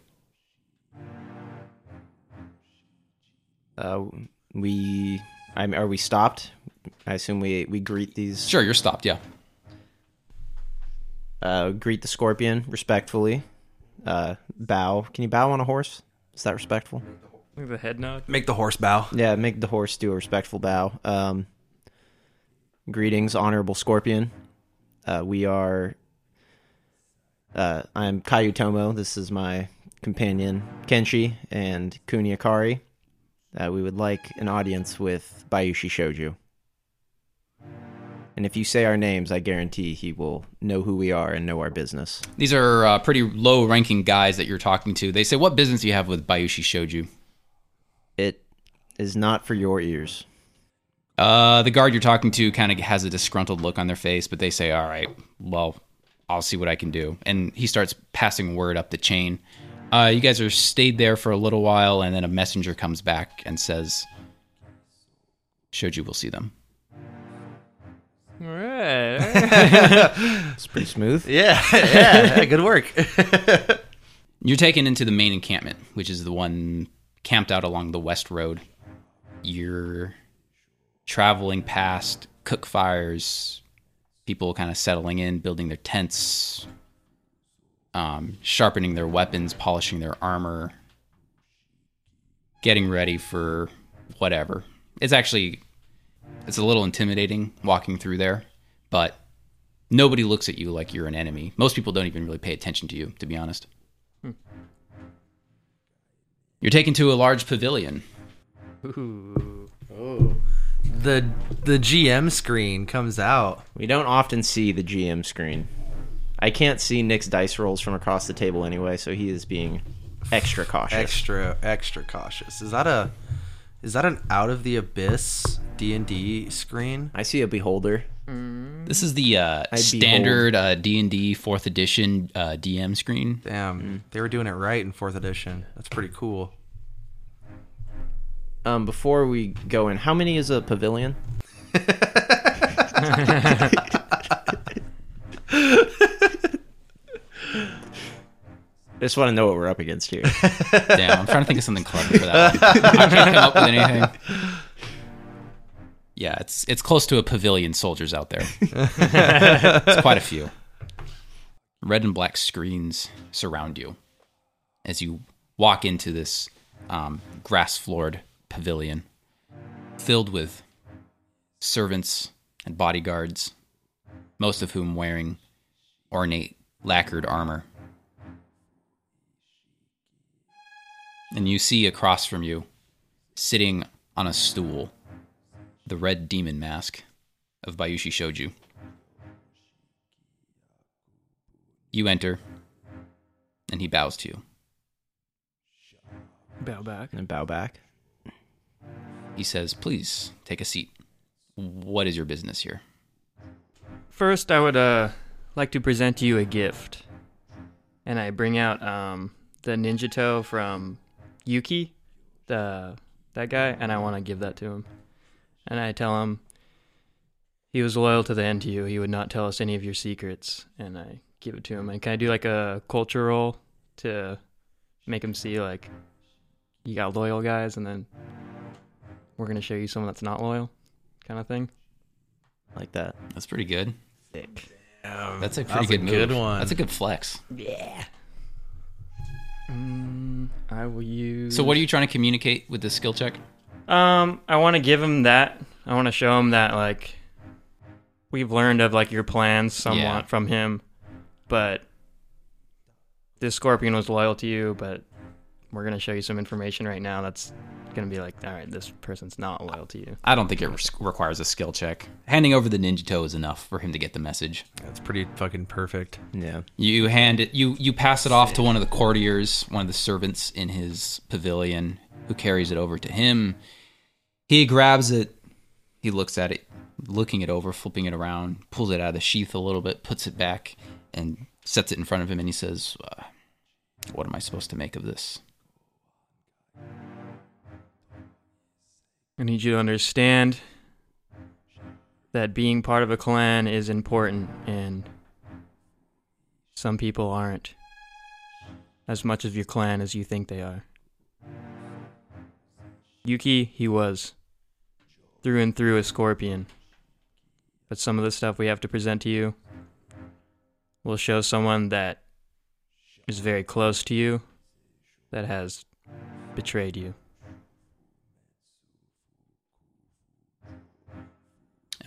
Uh, we, I are we stopped? I assume we we greet these. Sure, you're stopped. Yeah. Uh, greet the scorpion respectfully. Uh, bow. Can you bow on a horse? Is that respectful? Look at the head nod. Make the horse bow. Yeah, make the horse do a respectful bow. Um, greetings, honorable scorpion. Uh, we are. Uh, I'm Kaiu Tomo. This is my companion Kenshi and Kuni Akari. that we would like an audience with Bayushi Shoju. And if you say our names, I guarantee he will know who we are and know our business. These are uh, pretty low ranking guys that you're talking to. They say, What business do you have with Bayushi Shoju? It is not for your ears. Uh, the guard you're talking to kind of has a disgruntled look on their face, but they say, All right, well, I'll see what I can do. And he starts passing word up the chain. Uh, you guys are stayed there for a little while, and then a messenger comes back and says, Shoju will see them. All right. It's pretty smooth. Yeah, yeah, good work. You're taken into the main encampment, which is the one camped out along the west road. You're traveling past cook fires, people kind of settling in, building their tents, um, sharpening their weapons, polishing their armor, getting ready for whatever. It's actually it's a little intimidating walking through there, but nobody looks at you like you're an enemy. Most people don't even really pay attention to you, to be honest. Hmm. You're taken to a large pavilion. Ooh. Oh. the the GM screen comes out. We don't often see the GM screen. I can't see Nick's dice rolls from across the table anyway, so he is being extra cautious. Extra extra cautious. Is that a is that an out of the abyss D and D screen? I see a beholder. This is the uh, I standard uh, D&D 4th edition uh, DM screen. Damn, they were doing it right in fourth edition. That's pretty cool. Um, before we go in, how many is a pavilion? I just want to know what we're up against here. Damn, I'm trying to think of something clever for that one. I can't come up with anything. Yeah, it's it's close to a pavilion soldiers out there. it's quite a few. Red and black screens surround you as you walk into this um, grass floored pavilion filled with servants and bodyguards, most of whom wearing ornate lacquered armor. And you see across from you, sitting on a stool, the red demon mask of Bayushi Shoju. You enter, and he bows to you. Bow back. and bow back. He says, Please take a seat. What is your business here? First, I would uh like to present to you a gift, and I bring out um the ninjato from Yuki, the that guy, and I want to give that to him. And I tell him he was loyal to the end to you. He would not tell us any of your secrets, and I give it to him. And can I do like a culture roll to make him see like you got loyal guys, and then we're gonna show you someone that's not loyal, kind of thing. Like that. That's pretty good. That's a pretty That's a good move. good one. That's a good flex. Mm, I will use. So, what are you trying to communicate with this skill check? Um, I want to give him that. I want to show him that like we've learned of like your plans somewhat Yeah. from him, but this scorpion was loyal to you. But we're gonna show you some information right now that's gonna be like, all right, this person's not loyal to you. I don't think it re- requires a skill check. Handing over the ninjato is enough for him to get the message. That's pretty fucking perfect. Yeah. You hand it. You you pass it off to one of the courtiers, one of the servants in his pavilion, who carries it over to him. He grabs it. He looks at it, looking it over, flipping it around, pulls it out of the sheath a little bit, puts it back, and sets it in front of him. And he says, uh, "What am I supposed to make of this?" I need you to understand that being part of a clan is important, and some people aren't as much of your clan as you think they are. Yuki, he was through and through a scorpion. But some of the stuff we have to present to you will show someone that is very close to you that has betrayed you.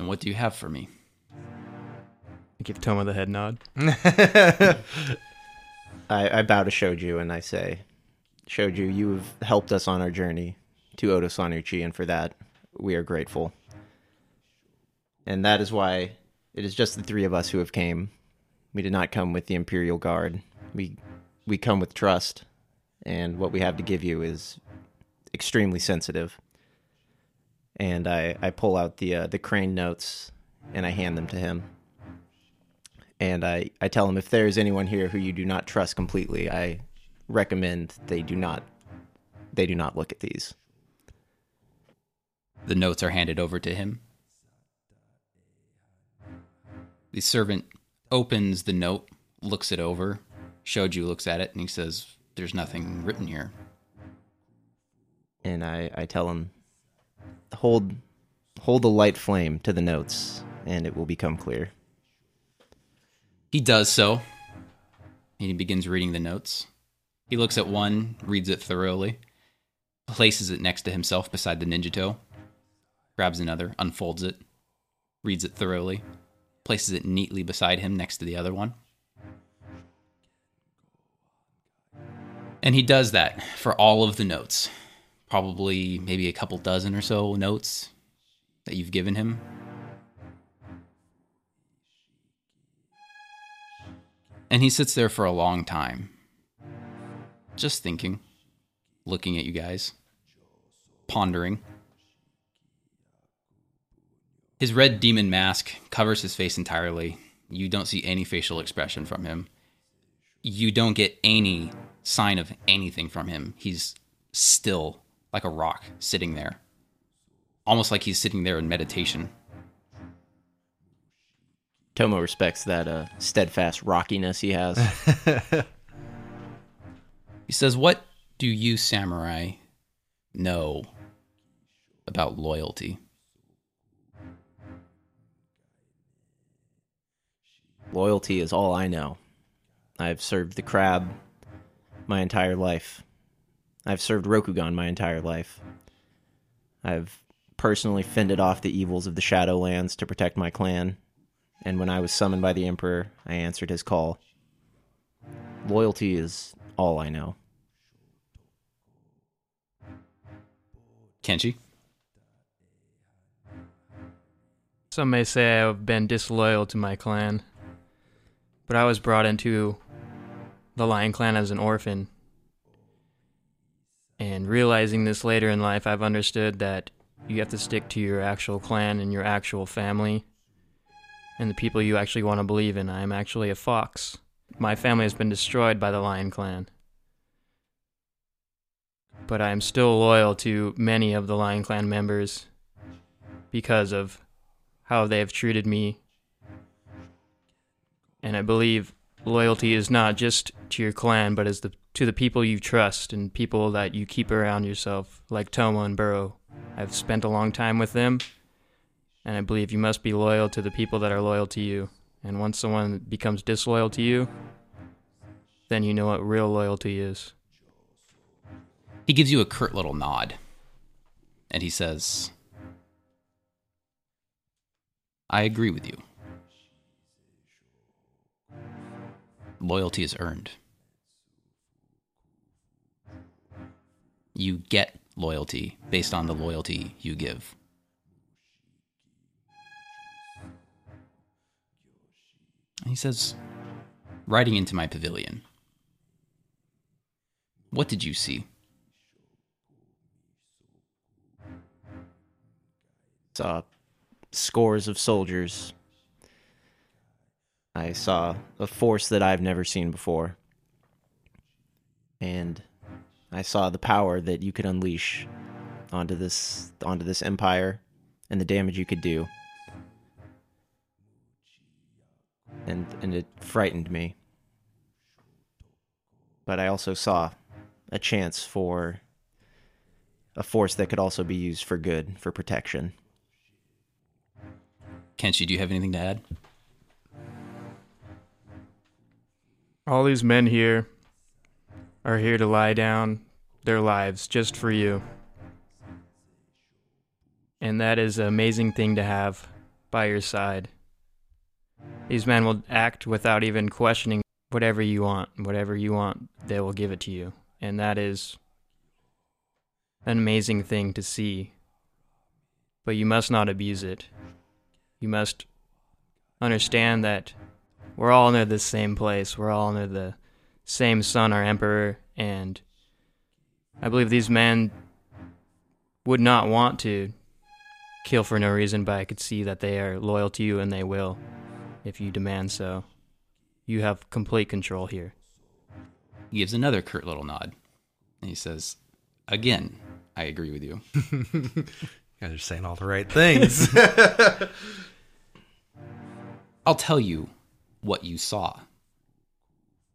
And what do you have for me? I give Tomo the head nod. I, I bow to Shoju and I say, Shoju, you have helped us on our journey. to Otosan Uchi, and for that we are grateful. And that is why it is just the three of us who have came. We did not come with the Imperial Guard. We we come with trust, and what we have to give you is extremely sensitive. And I, I pull out the uh, the crane notes and I hand them to him. And I, I tell him if there is anyone here who you do not trust completely, I recommend they do not they do not look at these. The notes are handed over to him. The servant opens the note, looks it over. Shoju looks at it, and he says, There's nothing written here. And I, I tell him hold hold a light flame to the notes and it will become clear. He does so. He begins reading the notes. He looks at one, reads it thoroughly, places it next to himself beside the ninjato, grabs another, unfolds it, reads it thoroughly, places it neatly beside him next to the other one. And he does that for all of the notes. Probably maybe a couple dozen or so notes that you've given him. And he sits there for a long time, just thinking, looking at you guys, pondering. His red demon mask covers his face entirely. You don't see any facial expression from him. You don't get any sign of anything from him. He's still like a rock sitting there, almost like he's sitting there in meditation. Tomo respects that uh, steadfast rockiness he has. He says, What do you, samurai, know about loyalty? Loyalty is all I know. I've served the crab my entire life. I've served Rokugan my entire life. I've personally fended off the evils of the Shadowlands to protect my clan, and when I was summoned by the Emperor, I answered his call. Loyalty is all I know. Kenshi? Some may say I've been disloyal to my clan, but I was brought into the Lion Clan as an orphan. And realizing this later in life, I've understood that you have to stick to your actual clan and your actual family and the people you actually want to believe in. I am actually a fox. My family has been destroyed by the Lion Clan. But I am still loyal to many of the Lion Clan members because of how they have treated me. And I believe loyalty is not just to your clan, but is the to the people you trust and people that you keep around yourself, like Tomo and Burrow. I've spent a long time with them, and I believe you must be loyal to the people that are loyal to you. And once someone becomes disloyal to you, then you know what real loyalty is. He gives you a curt little nod. And he says, I agree with you. Loyalty is earned. You get loyalty based on the loyalty you give. He says, riding into my pavilion. What did you see? Saw scores of soldiers. I saw a force that I've never seen before. And I saw the power that you could unleash onto this onto this empire and the damage you could do. And and it frightened me. But I also saw a chance for a force that could also be used for good, for protection. Kenshi, do you have anything to add? All these men here are here to lie down their lives just for you. And that is an amazing thing to have by your side. These men will act without even questioning whatever you want. Whatever you want, they will give it to you. And that is an amazing thing to see. But you must not abuse it. You must understand that we're all under the same place. We're all under the same sun, our emperor, and I believe these men would not want to kill for no reason, but I could see that they are loyal to you and they will if you demand so. You have complete control here. He gives another curt little nod. And he says, Again, I agree with you. You guys are saying all the right things. I'll tell you what you saw.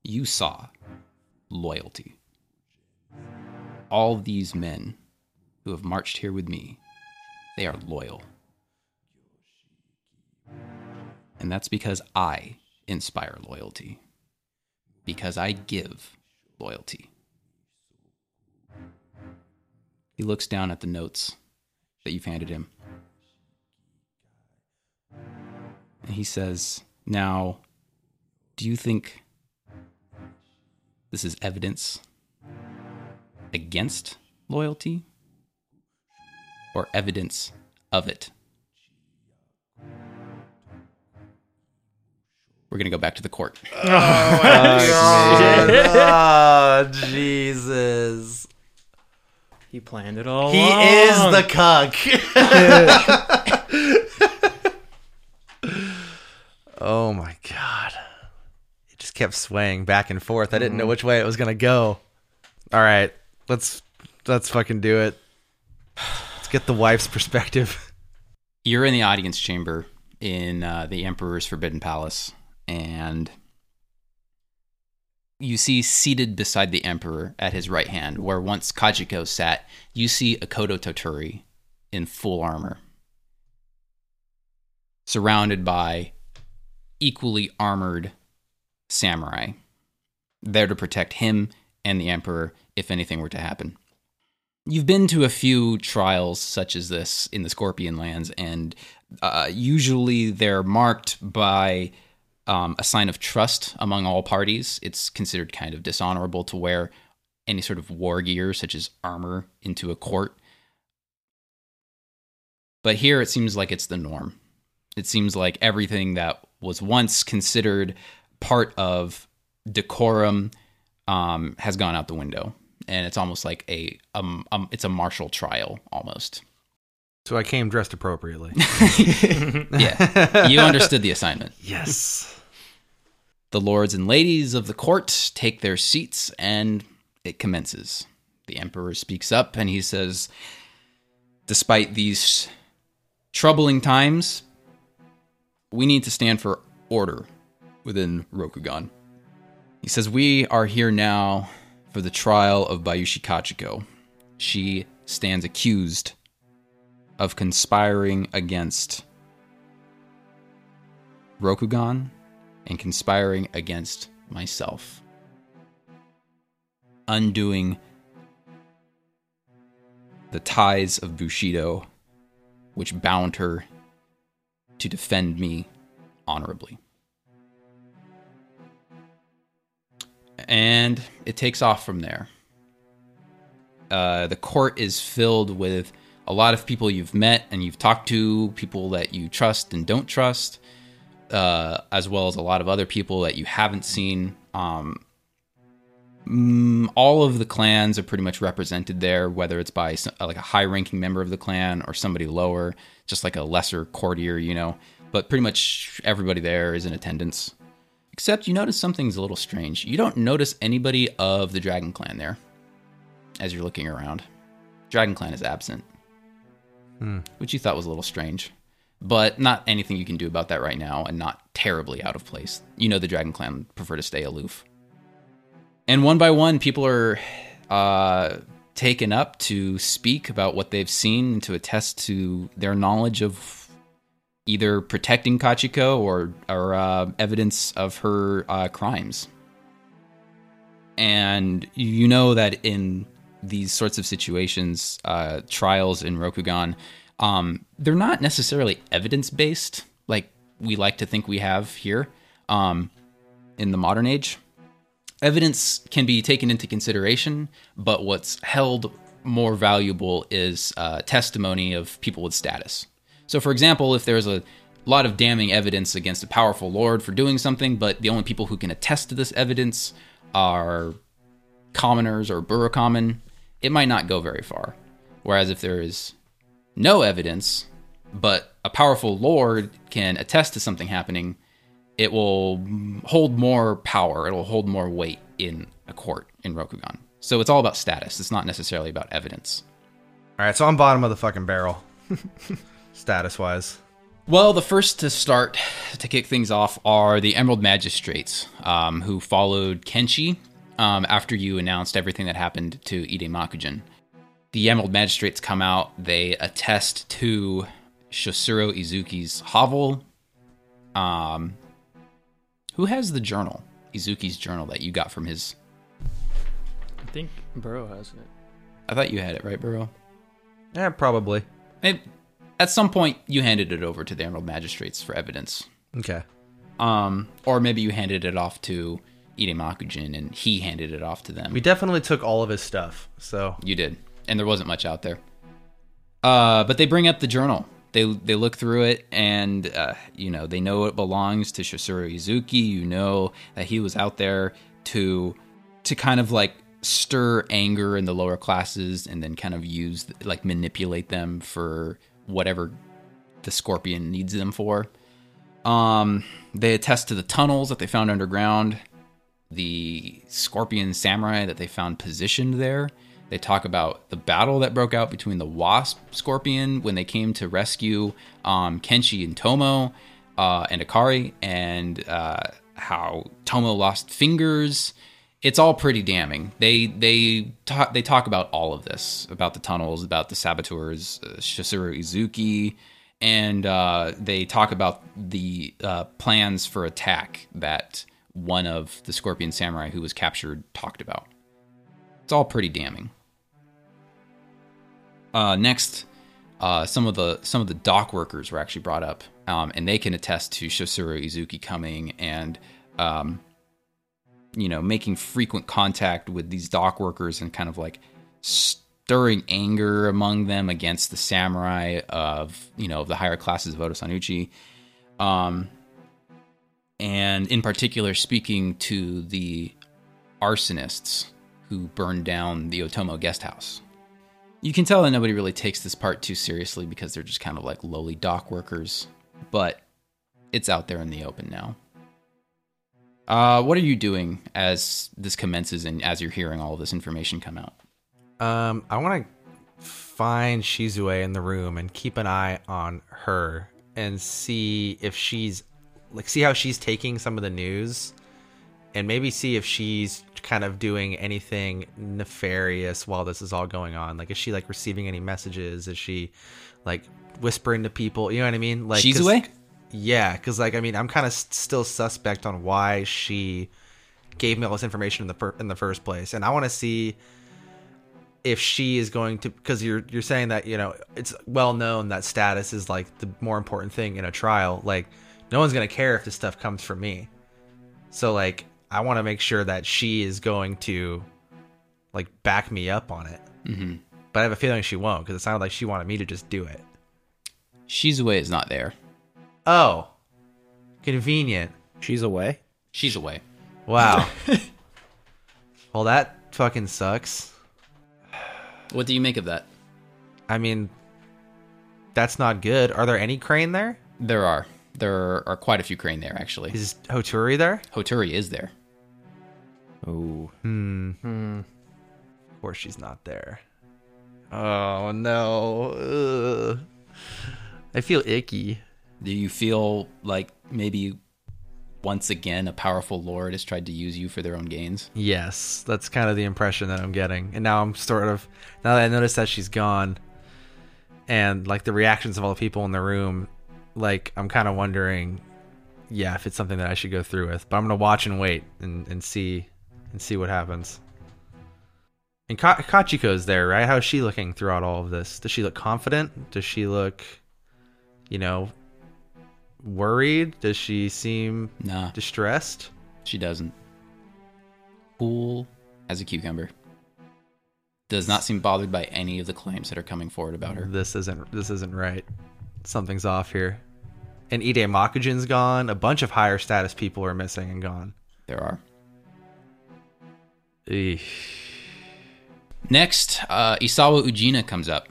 You saw loyalty. All these men who have marched here with me, they are loyal. And that's because I inspire loyalty. Because I give loyalty. He looks down at the notes that you've handed him. And he says, Now, do you think this is evidence against loyalty or evidence of it? We're going to go back to the court. Oh, oh, oh, Jesus. He planned it all. He is the cuck. oh my god. Kept swaying back and forth. I didn't know which way it was gonna go. All right, let's let's fucking do it. Let's get the wife's perspective. You're in the audience chamber in uh, the Emperor's Forbidden Palace, and you see seated beside the Emperor at his right hand, where once Kachiko sat, you see Akodo Toturi in full armor, surrounded by equally armored samurai, there to protect him and the Emperor if anything were to happen. You've been to a few trials such as this in the Scorpion Lands, and uh, usually they're marked by um, a sign of trust among all parties. It's considered kind of dishonorable to wear any sort of war gear, such as armor, into a court. But here it seems like it's the norm. It seems like everything that was once considered part of decorum um, has gone out the window, and it's almost like a um, um it's a martial trial almost. So I came dressed appropriately. Yeah, you understood the assignment. yes. The lords and ladies of the court take their seats and it commences. The emperor speaks up and he says, Despite these troubling times, we need to stand for order within Rokugan. He says, We are here now for the trial of Bayushi Kachiko. She stands accused of conspiring against Rokugan and conspiring against myself. Undoing the ties of Bushido, which bound her to defend me honorably. And it takes off from there. Uh, the court is filled with a lot of people you've met and you've talked to, people that you trust and don't trust uh, as well as a lot of other people that you haven't seen. Um, mm, all of the clans are pretty much represented there, whether it's by like a high-ranking member of the clan or somebody lower, just like a lesser courtier, you know. But pretty much everybody there is in attendance. Except you notice something's a little strange. You don't notice anybody of the Dragon Clan there as you're looking around. Dragon Clan is absent, which you thought was a little strange but not anything you can do about that right now and not terribly out of place. You know the Dragon Clan prefer to stay aloof. And one by one, people are uh, taken up to speak about what they've seen and to attest to their knowledge of either protecting Kachiko or, or uh, evidence of her uh, crimes. And you know that in these sorts of situations, uh, trials in Rokugan, um, they're not necessarily evidence based like we like to think we have here um, in the modern age. Evidence can be taken into consideration, but what's held more valuable is uh, testimony of people with status. So, for example, if there's a lot of damning evidence against a powerful lord for doing something, but the only people who can attest to this evidence are commoners or burakumin, it might not go very far. Whereas if there is no evidence, but a powerful lord can attest to something happening, it will hold more power. It will hold more weight in a court in Rokugan. So it's all about status. It's not necessarily about evidence. All right, so I'm bottom of the fucking barrel, status wise. Well, the first to start to kick things off are the Emerald Magistrates, um, who followed Kenshi um, after you announced everything that happened to Ide Makujin. The Emerald Magistrates come out, they attest to Shosuro Izuki's hovel. Um, who has the journal? Izuki's journal that you got from his. I think Burrow has it. I thought you had it, right, Burrow? Yeah, probably. It, at some point, you handed it over to the Emerald Magistrates for evidence. Okay. Um, or maybe you handed it off to Makujin and he handed it off to them. We definitely took all of his stuff. So You did, and there wasn't much out there. Uh, but they bring up the journal. They they look through it, and uh, you know they know it belongs to Shosuro Izuki. You know that he was out there to to kind of like stir anger in the lower classes, and then kind of use like manipulate them for whatever the Scorpion needs them for. Um, they attest to the tunnels that they found underground, the Scorpion samurai that they found positioned there. They talk about the battle that broke out between the Wasp Scorpion when they came to rescue um, Kenshi and Tomo uh, and Akari, and uh, how Tomo lost fingers. It's all pretty damning. They they talk they talk about all of this about the tunnels, about the saboteurs, uh, Izuki, and uh, they talk about the uh, plans for attack that one of the Scorpion Samurai who was captured talked about. It's all pretty damning. Uh, next, uh, some of the some of the dock workers were actually brought up, um, and they can attest to Shosuro Izuki coming and um, you know making frequent contact with these dock workers and kind of like stirring anger among them against the samurai of you know the higher classes of Otosan Uchi. Um, and in particular speaking to the arsonists who burned down the Otomo guest house. You can tell that nobody really takes this part too seriously because they're just kind of like lowly dock workers, but it's out there in the open now. Uh, what are you doing as this commences and as you're hearing all this information come out? Um, I want to find Shizue in the room and keep an eye on her and see if she's like see how she's taking some of the news and maybe see if she's kind of doing anything nefarious while this is all going on. Like is she like receiving any messages? Is she like whispering to people? You know what I mean? Like Shizue? Yeah, because like I mean, I'm kind of s- still suspect on why she gave me all this information in the fir- in the first place, and I want to see if she is going to because you're you're saying that you know it's well known that status is like the more important thing in a trial. Like no one's gonna care if this stuff comes from me, so like I want to make sure that she is going to like back me up on it. Mm-hmm. But I have a feeling she won't because it sounded like she wanted me to just do it. She's Shizue is not there. Oh, convenient. She's away. She's away. Wow. well, that fucking sucks. What do you make of that? I mean, that's not good. Are there any crane there? There are. There are quite a few crane there, actually. Is Hoturi there? Hoturi is there. Oh, Hmm. Hmm. Of course she's not there. Oh no. Ugh. I feel icky. Do you feel like maybe once again a powerful lord has tried to use you for their own gains? Yes, that's kind of the impression that I'm getting. And now I'm sort of now that I notice that she's gone and like the reactions of all the people in the room, like I'm kind of wondering yeah, if it's something that I should go through with. But I'm going to watch and wait and and see and see what happens. And Ka- Kachiko's there, right? How's she looking throughout all of this? Does she look confident? Does she look you know worried? Does she seem Nah, distressed? she doesn't. Cool as a cucumber. does not seem bothered by any of the claims that are coming forward about her. This isn't this isn't right. Something's off here. And Ide Makujin's gone. A bunch of higher status people are missing and gone. There are. Eesh. Next, uh, Isawa Ujina comes up,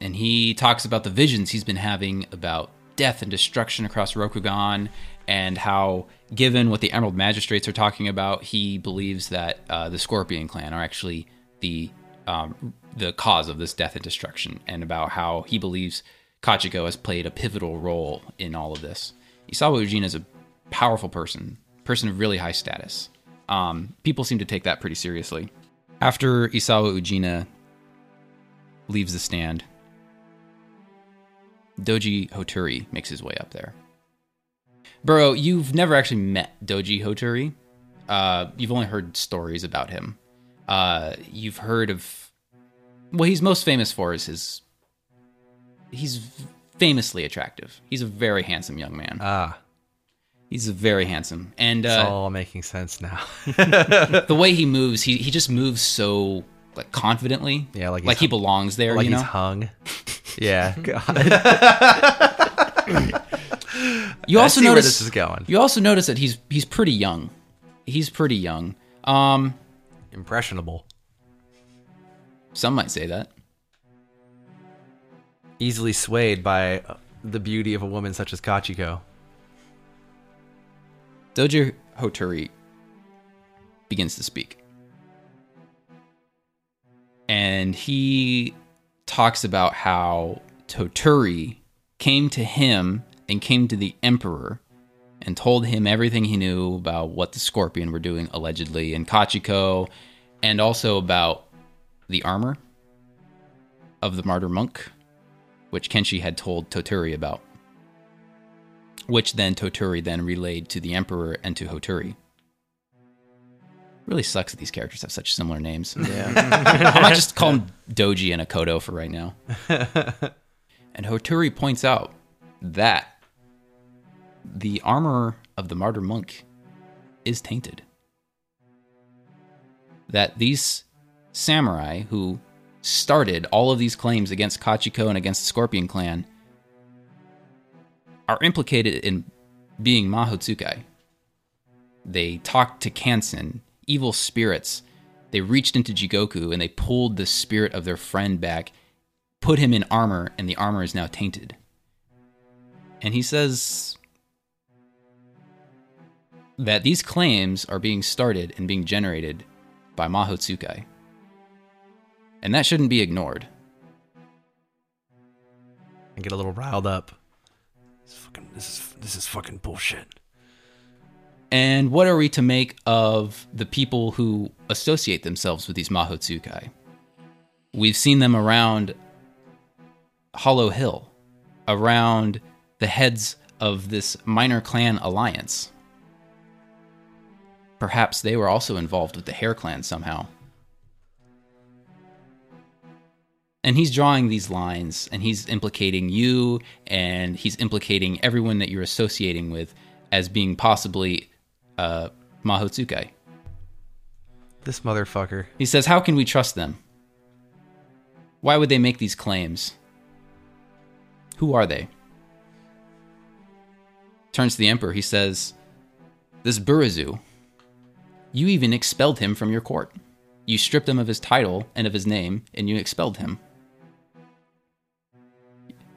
and he talks about the visions he's been having about death and destruction across Rokugan, and how, given what the Emerald Magistrates are talking about, he believes that uh, the Scorpion Clan are actually the um, the cause of this death and destruction, and about how he believes Kachiko has played a pivotal role in all of this. Isawa Ujina is a powerful person, person of really high status. Um, people seem to take that pretty seriously. After Isawa Ujina leaves the stand, Doji Hoturi makes his way up there. Burrow, you've never actually met Doji Hoturi. Uh, you've only heard stories about him. Uh, you've heard of. What he's most famous for is his. He's famously attractive. He's a very handsome young man. Ah, He's very handsome, and it's uh, all making sense now. the way he moves, he he just moves so like confidently. Yeah, like he's like he belongs there. like you know, he's hung. Yeah. you I also see where notice this is going. You also notice that he's he's pretty young. He's pretty young. Um, Impressionable. some might say that. Easily swayed by uh, the beauty of a woman such as Kachiko. Doji Hoturi begins to speak. And he talks about how Toturi came to him and came to the Emperor and told him everything he knew about what the Scorpion were doing allegedly in Kachiko and also about the armor of the martyr monk, which Kenshi had told Toturi about which then Toturi then relayed to the Emperor and to Hoturi. Really sucks that these characters have such similar names. Yeah. I might just call them Doji and Akodo for right now. and Hoturi points out that the armor of the martyr monk is tainted. That these samurai who started all of these claims against Kachiko and against the Scorpion clan are implicated in being Mahotsukai. They talked to Kansen, evil spirits. They reached into Jigoku and they pulled the spirit of their friend back, put him in armor, and the armor is now tainted. And he says that these claims are being started and being generated by Mahotsukai. And that shouldn't be ignored. And get a little riled up. This, fucking, this is this is fucking bullshit. And what are we to make of the people who associate themselves with these Mahotsukai? We've seen them around Hollow Hill, around the heads of this minor clan alliance. Perhaps they were also involved with the Hare Clan somehow. And he's drawing these lines and he's implicating you and he's implicating everyone that you're associating with as being possibly uh, Mahotsukai. This motherfucker. He says, How can we trust them? Why would they make these claims? Who are they? Turns to the Emperor. He says, This Burizu, you even expelled him from your court. You stripped him of his title and of his name, and you expelled him.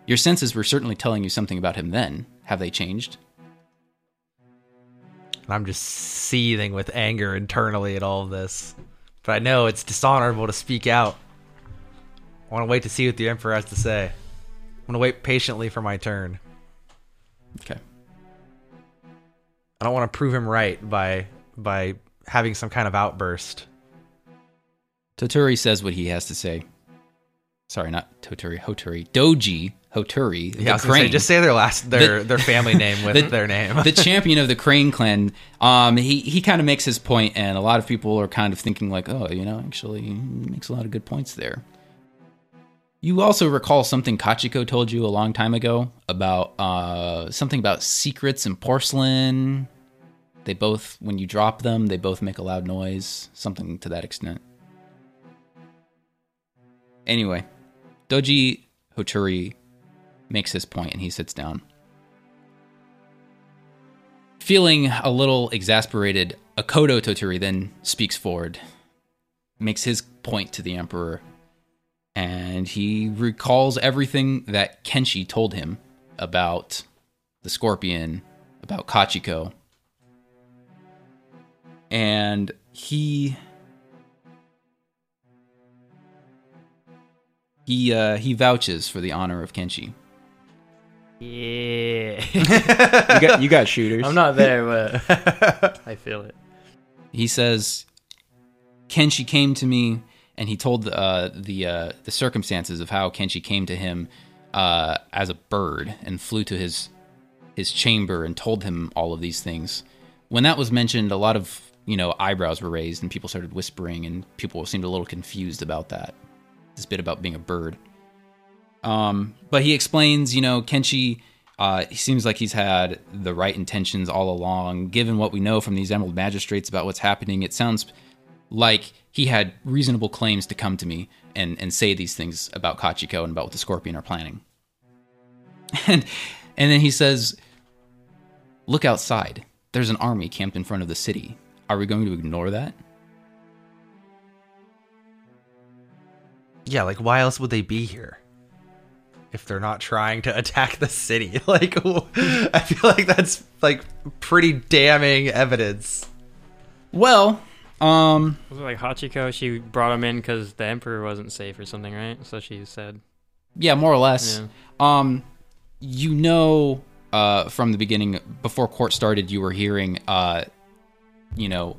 Your senses were certainly telling you something about him then. Have they changed? And I'm just seething with anger internally at all of this. But I know it's dishonorable to speak out. I want to wait to see what the Emperor has to say. I'm going to wait patiently for my turn. Okay. I don't want to prove him right by by having some kind of outburst. Toturi says what he has to say. Sorry, not Toturi, Hoturi. Doji Hoturi, Yeah, I was gonna say, just say their last their The- their family name with the- their name. the champion of the Crane clan. Um, he he kind of makes his point, and a lot of people are kind of thinking like, oh, you know, actually, he makes a lot of good points there. You also recall something Kachiko told you a long time ago about uh, something about secrets and porcelain. They both, when you drop them, they both make a loud noise. Something to that extent. Anyway, Doji Hoturi makes his point and he sits down. Feeling a little exasperated, Akodo Toturi then speaks forward, makes his point to the Emperor, and he recalls everything that Kenshi told him about the Scorpion, about Kachiko. And he he uh, he vouches for the honor of Kenshi. Yeah. You got you got shooters. I'm not there, but I feel it. he says Kenshi came to me and he told uh, the uh, the circumstances of how Kenshi came to him uh, as a bird and flew to his his chamber and told him all of these things. When that was mentioned, a lot of you know eyebrows were raised and people started whispering and people seemed a little confused about that. This bit about being a bird. Um, but he explains, you know, Kenshi, uh, he seems like he's had the right intentions all along. Given what we know from these Emerald Magistrates about what's happening, it sounds like he had reasonable claims to come to me and, and say these things about Kachiko and about what the Scorpion are planning. And and then he says, "Look outside. There's an army camped in front of the city. Are we going to ignore that?" Yeah, like why else would they be here? If they're not trying to attack the city. Like I feel like that's like pretty damning evidence. Well, um, Was it like Hachiko? She brought him in because the Emperor wasn't safe or something, right? So she said. yeah, more or less. Yeah. Um, you know, uh, from the beginning, before court started, you were hearing, uh, you know,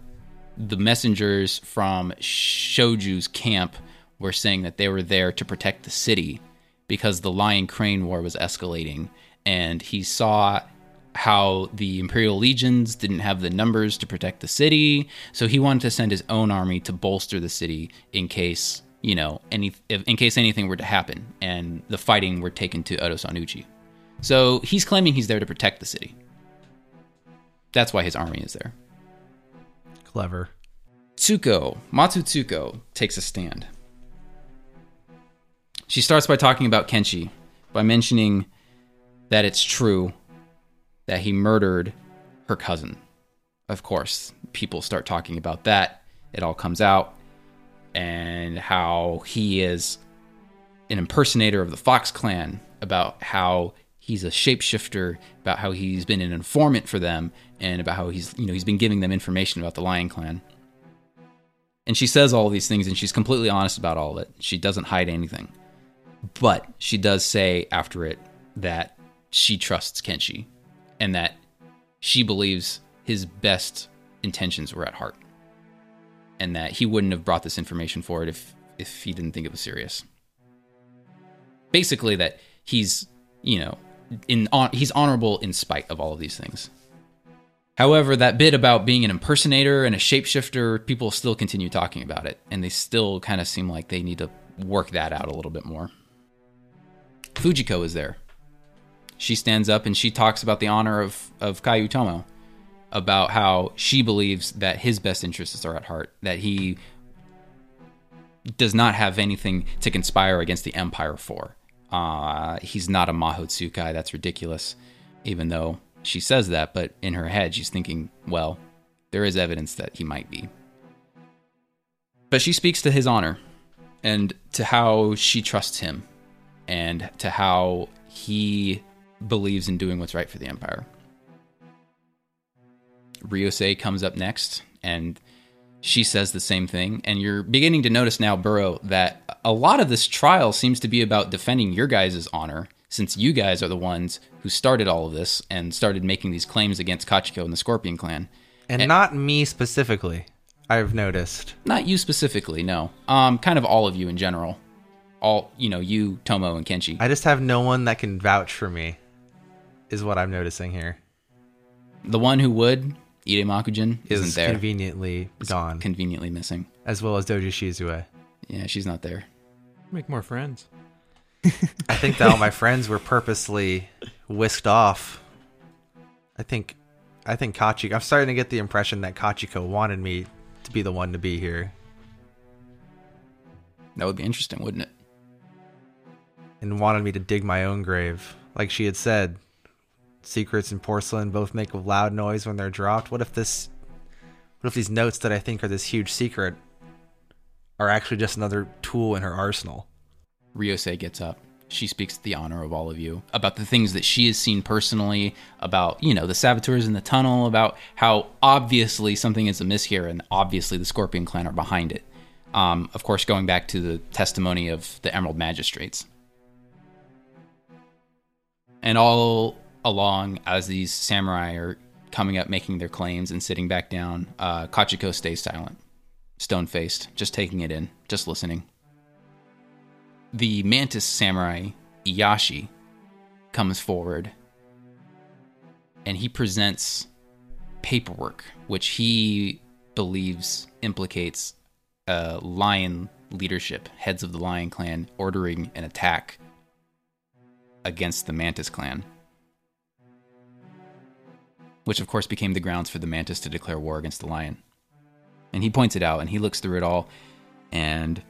the messengers from Shoju's camp were saying that they were there to protect the city because the Lion Crane War was escalating, and he saw how the Imperial legions didn't have the numbers to protect the city, so he wanted to send his own army to bolster the city in case you know any if, in case anything were to happen and the fighting were taken to Otosan Uchi. So he's claiming he's there to protect the city. That's why his army is there. Clever. Tsuko, Matsu Tsuko, takes a stand. She starts by talking about Kenshi, by mentioning that it's true that he murdered her cousin. Of course, people start talking about that. It all comes out, and how he is an impersonator of the Fox clan, about how he's a shapeshifter, about how he's been an informant for them, and about how he's you know he's been giving them information about the Lion Clan. And she says all these things, and she's completely honest about all of it. She doesn't hide anything. But she does say after it that she trusts Kenshi and that she believes his best intentions were at heart. And that he wouldn't have brought this information forward if, if he didn't think it was serious. Basically, that he's, you know, in on, he's honorable in spite of all of these things. However, that bit about being an impersonator and a shapeshifter, people still continue talking about it, and they still kind of seem like they need to work that out a little bit more. Fujiko is there. She stands up and she talks about the honor of, of Kaiu Tomo, about how she believes that his best interests are at heart, that he does not have anything to conspire against the Empire for. Uh, he's not a Mahotsukai, that's ridiculous, even though she says that, but in her head, she's thinking, well, there is evidence that he might be. But she speaks to his honor and to how she trusts him and to how he believes in doing what's right for the Empire. Ryosei comes up next and she says the same thing. And you're beginning to notice now, Burrow, that a lot of this trial seems to be about defending your guys' honor since you guys are the ones who started all of this and started making these claims against Kachiko and the Scorpion clan. And And- not me specifically. I've noticed. Not you specifically, no. Um, kind of all of you in general. All you know, you, Tomo, and Kenshi. I just have no one that can vouch for me. Is what I'm noticing here. the one who would, Ide Makujin, Is isn't there. conveniently gone, Conveniently missing. as well as Doji Shizue. Yeah, she's not there. Make more friends. I think that all my friends were purposely whisked off. I think, I think Kachiko. I'm starting to get the impression that Kachiko wanted me to be the one to be here. That would be interesting, wouldn't it? And wanted me to dig my own grave. Like she had said, secrets and porcelain both make a loud noise when they're dropped. What if this what if these notes that I think are this huge secret are actually just another tool in her arsenal? Ryosei gets up. She speaks to the honor of all of you about the things that she has seen personally, about, you know, the saboteurs in the tunnel, about how obviously something is amiss here and obviously the Scorpion clan are behind it. Um, of course, going back to the testimony of the Emerald Magistrates. And all along, as these samurai are coming up, making their claims, and sitting back down, uh, Kachiko stays silent, stone faced, just taking it in, just listening. The mantis samurai, Iyashi, comes forward and he presents paperwork which he believes implicates uh, lion leadership, heads of the lion clan, ordering an attack against the mantis clan. Which, of course, became the grounds for the mantis to declare war against the lion. And he points it out and he looks through it all, and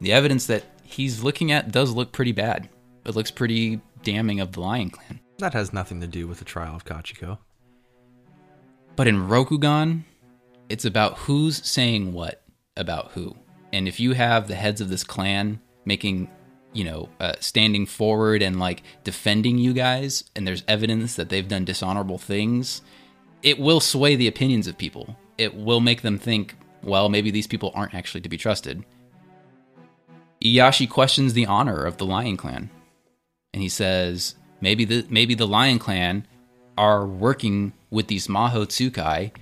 the evidence that he's looking at does look pretty bad. It looks pretty damning of the lion clan. That has nothing to do with the trial of Kachiko. But in Rokugan, it's about who's saying what about who. And if you have the heads of this clan making, you know, uh, standing forward and like defending you guys, and there's evidence that they've done dishonorable things, it will sway the opinions of people. It will make them think, well, maybe these people aren't actually to be trusted. Iyashi questions the honor of the Lion Clan, and he says maybe the maybe the Lion Clan are working with these Maho Tsukai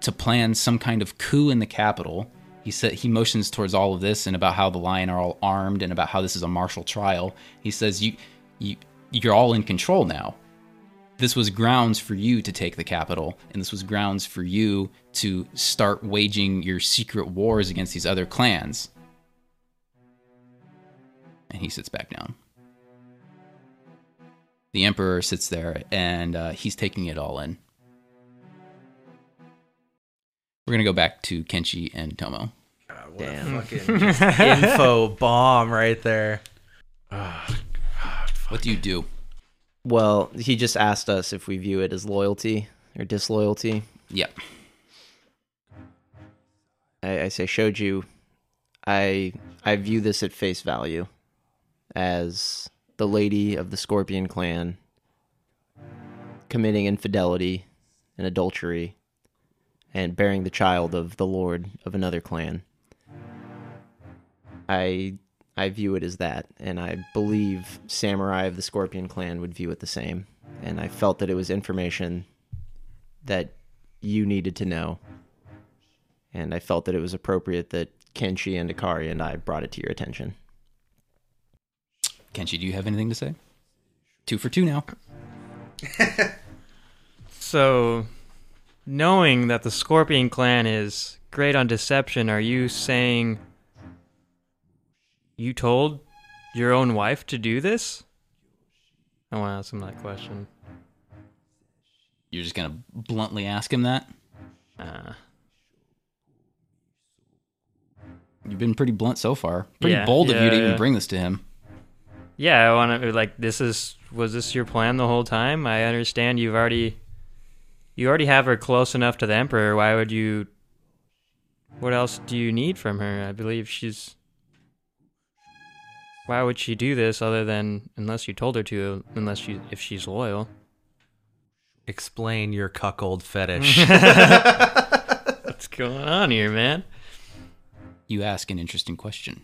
to plan some kind of coup in the capital. He said he motions towards all of this and about how the lion are all armed and about how this is a martial trial. He says you you you're all in control now. This was grounds for you to take the capital, and this was grounds for you to start waging your secret wars against these other clans. And he sits back down. The Emperor sits there and uh, he's taking it all in. We're going to go back to Kenshi and Tomo. Damn. Info bomb right there. What do you do? Well, he just asked us if we view it as loyalty or disloyalty. Yep. I, I say Shoju, I I view this at face value as the lady of the Scorpion clan committing infidelity and adultery and bearing the child of the lord of another clan. I I view it as that, and I believe Samurai of the Scorpion clan would view it the same. And I felt that it was information that you needed to know and I felt that it was appropriate that Kenshi and Akari and I brought it to your attention. Kenshi, do you have anything to say? Two for two now. So, knowing that the Scorpion clan is great on deception, are you saying you told your own wife to do this? I want to ask him that question. You're just going to bluntly ask him that? Uh, You've been pretty blunt so far. Pretty Yeah, bold of you yeah, to even bring this to him. yeah, I want to like this is was this your plan the whole time? I understand you've already you already have her close enough to the emperor. Why would you What else do you need from her? I believe she's Why would she do this other than unless you told her to unless she if she's loyal? Explain your cuckold fetish. What's going on here, man? You ask an interesting question.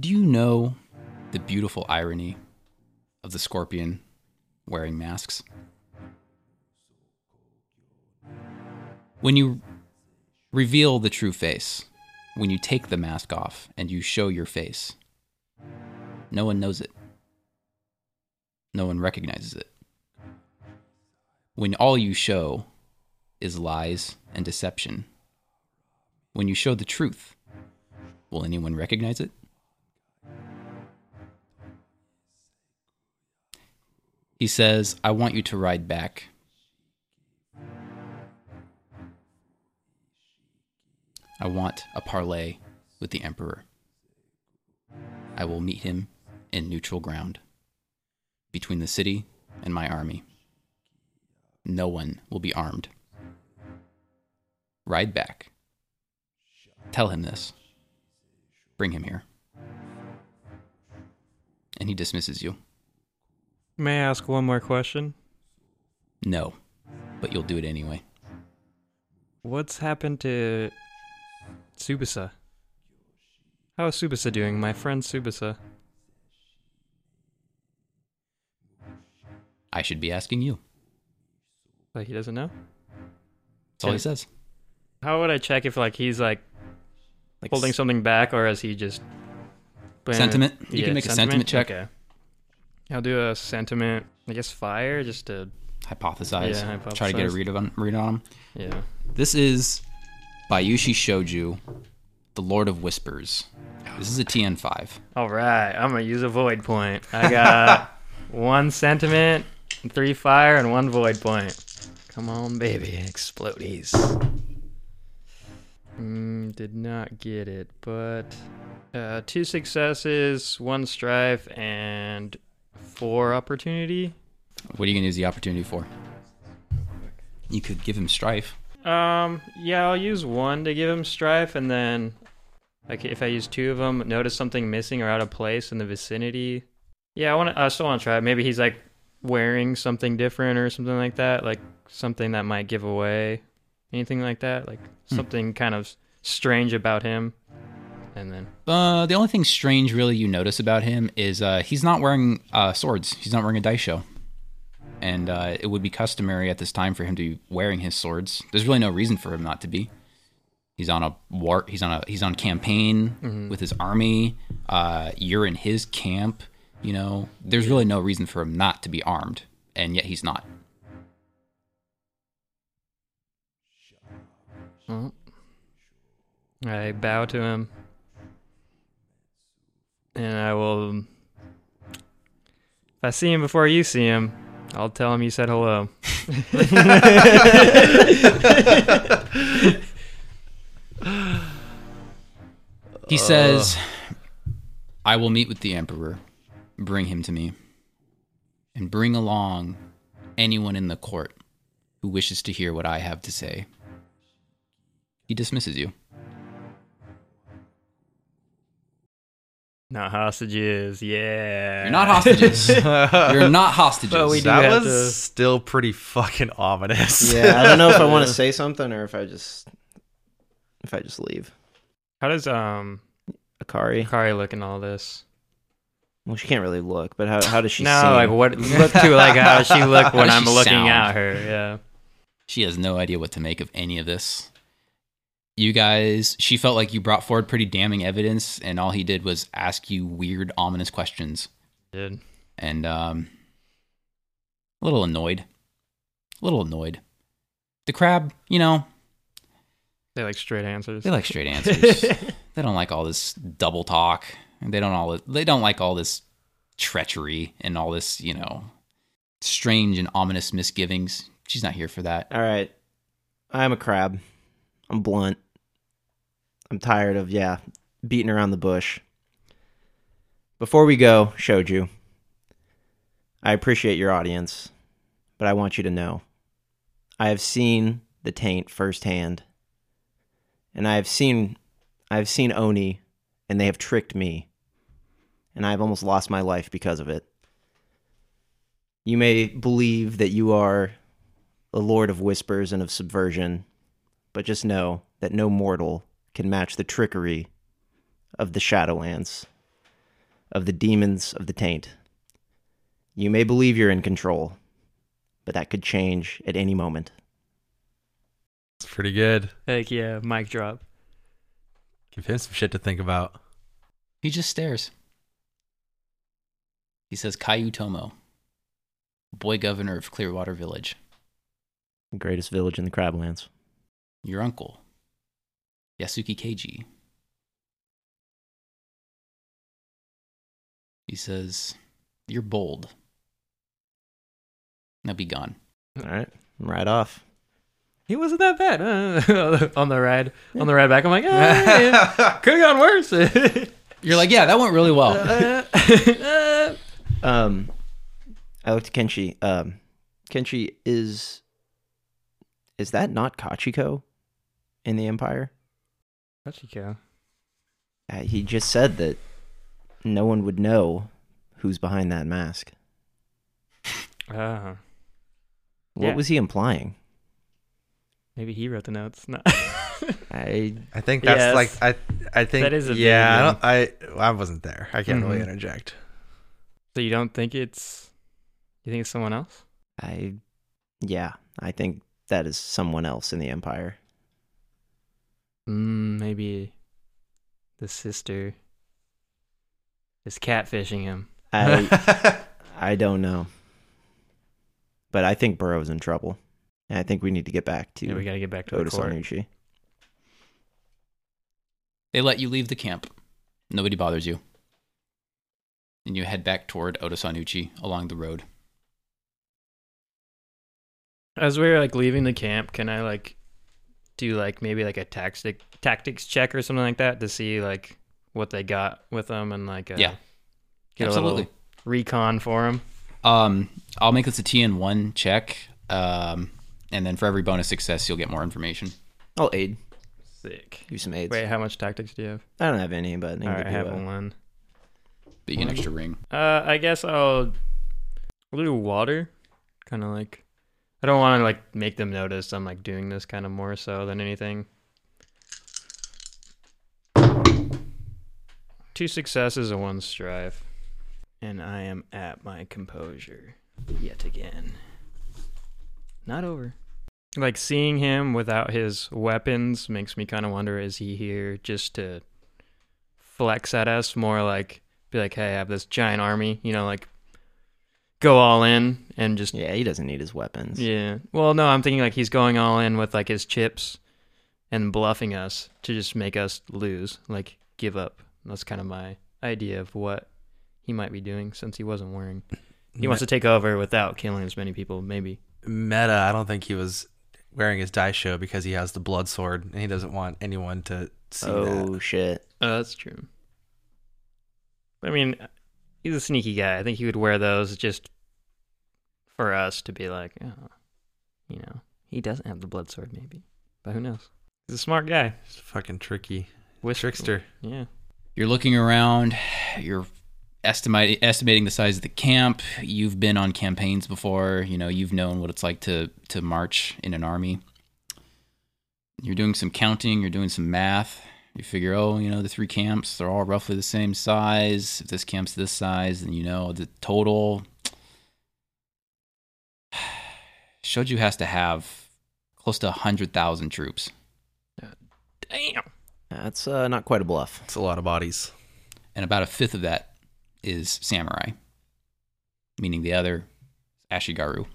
Do you know the beautiful irony of the scorpion wearing masks? When you reveal the true face, when you take the mask off and you show your face, no one knows it. No one recognizes it. When all you show is lies and deception, when you show the truth, will anyone recognize it? He says, I want you to ride back. I want a parley with the Emperor. I will meet him in neutral ground between the city and my army. No one will be armed. Ride back. Tell him this. Bring him here. And he dismisses you. May I ask one more question? No, but you'll do it anyway. What's happened to Subasa? How is Subasa doing? My friend Subasa. I should be asking you. Like he doesn't know? That's all he says. How would I check if like he's like Like holding something back or is he just Sentiment? You Yeah, can make a sentiment check. Okay. I'll do a sentiment. I guess fire just to Hypothesize. Yeah, Try to get a read on read on yeah. This is Bayushi Shoju, the Lord of Whispers. This is a TN5. All right, I'm gonna use a void point. I got one sentiment, three fire, and one void point. Come on, baby, explodies. Mm, did not get it, but uh, two successes, one strife, and four opportunity. What are you to use the opportunity for? You could give him strife. Um, yeah, I'll use one to give him strife, and then, like, if I use two of them, notice something missing or out of place in the vicinity. Yeah, I want to. I still want to try. Maybe he's like wearing something different or something like that, like something that might give away anything like that, like Hmm. something kind of strange about him. And then, Uh, the only thing strange really you notice about him is uh, he's not wearing uh, swords. He's not wearing a daisho. And uh, it would be customary at this time for him to be wearing his swords. There's really no reason for him not to be. He's on a war. He's on a he's on campaign with his army. Uh, you're in his camp. You know, there's really no reason for him not to be armed, and yet he's not. well, I bow to him, and I will. Um, if I see him before you see him, I'll tell him you said hello. He says, uh. I will meet with the Emperor, bring him to me, and bring along anyone in the court who wishes to hear what I have to say. He dismisses you. Not hostages, yeah. You're not hostages. You're not hostages. But we do that have was to- still pretty fucking ominous. Yeah, I don't know if I want to say something or if I just if I just leave. How does um Akari. Akari look in all this? Well, she can't really look, but how how does she? no, seem? like what look to like how does she look when does I'm looking sound? at her? Yeah. She has no idea what to make of any of this. You guys, she felt like you brought forward pretty damning evidence, and all he did was ask you weird, ominous questions. Did. and um, a little annoyed. A little annoyed. The crab, you know, They like straight answers. they like straight answers. they don't like all this double talk. They don't all. They don't like all this treachery and all this, you know, strange and ominous misgivings. She's not here for that. All right, I'm a crab. I'm blunt. I'm tired of yeah beating around the bush. Before we go, Shoju, I appreciate your audience, but I want you to know I have seen the taint firsthand, and I have seen I have seen Oni, and they have tricked me, and I have almost lost my life because of it. You may believe that you are the Lord of Whispers and of Subversion, but just know that no mortal can match the trickery of the Shadowlands, of the demons of the Taint. You may believe you're in control, but that could change at any moment. It's pretty good. Heck yeah, mic drop. Give him some shit to think about. He just stares. He says, Kaiu Tomo, boy governor of Clearwater Village, The greatest village in the Crablands. Your uncle, Yasuki Keiji. He says, You're bold. Now be gone. All right, I'm right off. he wasn't that bad uh, on the ride on the ride back. I'm like, ah, yeah, could have gone worse. You're like, yeah, that went really well. Um, I looked at Kenshi. Um, Kenshi is is that not Kachiko in the Empire? Hachiko. Uh, he just said that no one would know who's behind that mask. Uh, What Yeah. was he implying? maybe he wrote the notes. No. I I think that's Yes. like I I think That is a yeah. I don't I I wasn't there. I can't really Mhm. interject. so you don't think it's? You think it's someone else? I yeah, I think that is someone else in the Empire. Mm, maybe the sister is catfishing him. I I don't know. But I think Burrow's in trouble. And I think we need to get back to Yeah, we got to get back to the Otis court. They let you leave the camp. Nobody bothers you. And you head back toward Otosan Uchi along the road. As we're like leaving the camp, can I like do like maybe like a tactic tactics check or something like that to see like what they got with them and like uh, Yeah. get Absolutely. little recon for them. Um, I'll make this a TN1 check. Um, and then for every bonus success, you'll get more information. I'll aid. Sick. Do some aids. Wait, how much tactics do you have? I don't have any, but I can All right, give I you have a- one. But you get an extra ring. Uh, I guess I'll, I'll do water. Kind of like, I don't want to like make them notice I'm like doing this kind of more so than anything. Two successes and one strive, and I am at my composure yet again. Not over. Like seeing him without his weapons makes me kind of wonder: is he here just to flex at us? More like be like, hey, I have this giant army, you know, like go all in and just Yeah, he doesn't need his weapons. yeah. Well, no, I'm thinking like he's going all in with like his chips and bluffing us to just make us lose, like give up. That's kind of my idea of what he might be doing since he wasn't wearing. He wants to take over without killing as many people, maybe. Meta, I don't think he was wearing his daisho because he has the blood sword and he doesn't want anyone to see Oh that. shit. Oh, that's true. I mean, he's a sneaky guy. I think he would wear those just for us to be like, oh, you know, he doesn't have the blood sword, maybe, but who knows? He's a smart guy. He's a fucking tricky With trickster. Yeah. You're looking around. You're estimating estimating the size of the camp. You've been on campaigns before. You know you've known what it's like to to march in an army. You're doing some counting. You're doing some math. You figure, oh, you know, the three camps they're all roughly the same size. If this camp's this size, then you know the total. Shoju has to have close to hundred thousand troops. Damn. That's uh, not quite a bluff. It's a lot of bodies. and about a fifth of that is samurai, meaning the other Ashigaru.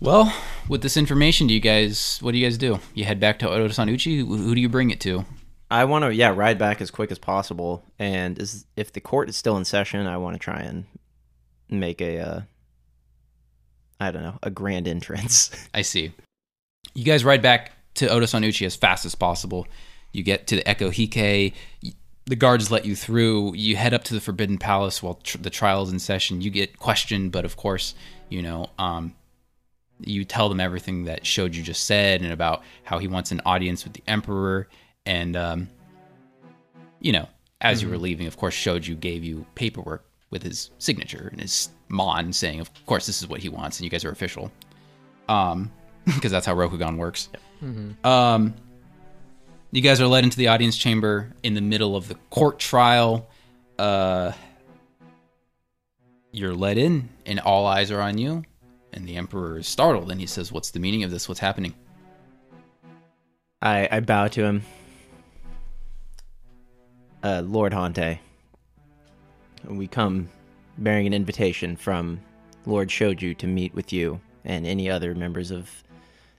Well, with this information, do you guys? What do you guys do? You head back to Otosan Uchi. Who who do you bring it to? I want to yeah ride back as quick as possible, and is, if the court is still in session, I want to try and make a uh, I don't know a grand entrance. I see. You guys ride back to Otosan Uchi as fast as possible. You get to the Echo Hike. The guards let you through. You head up to the Forbidden Palace while tr- the trial is in session. You get questioned, but of course, you know, um, you tell them everything that Shoju just said and about how he wants an audience with the Emperor. And, um, you know, as you were leaving, of course, Shoju gave you paperwork with his signature and his mon saying, of course, this is what he wants, and you guys are official. Um, because that's how Rokugan works. Um, you guys are led into the audience chamber in the middle of the court trial. Uh, you're led in, and all eyes are on you. And the emperor is startled, and he says, "What's the meaning of this? What's happening?" I I bow to him, uh, Lord Hantei. We come bearing an invitation from Lord Shoju to meet with you and any other members of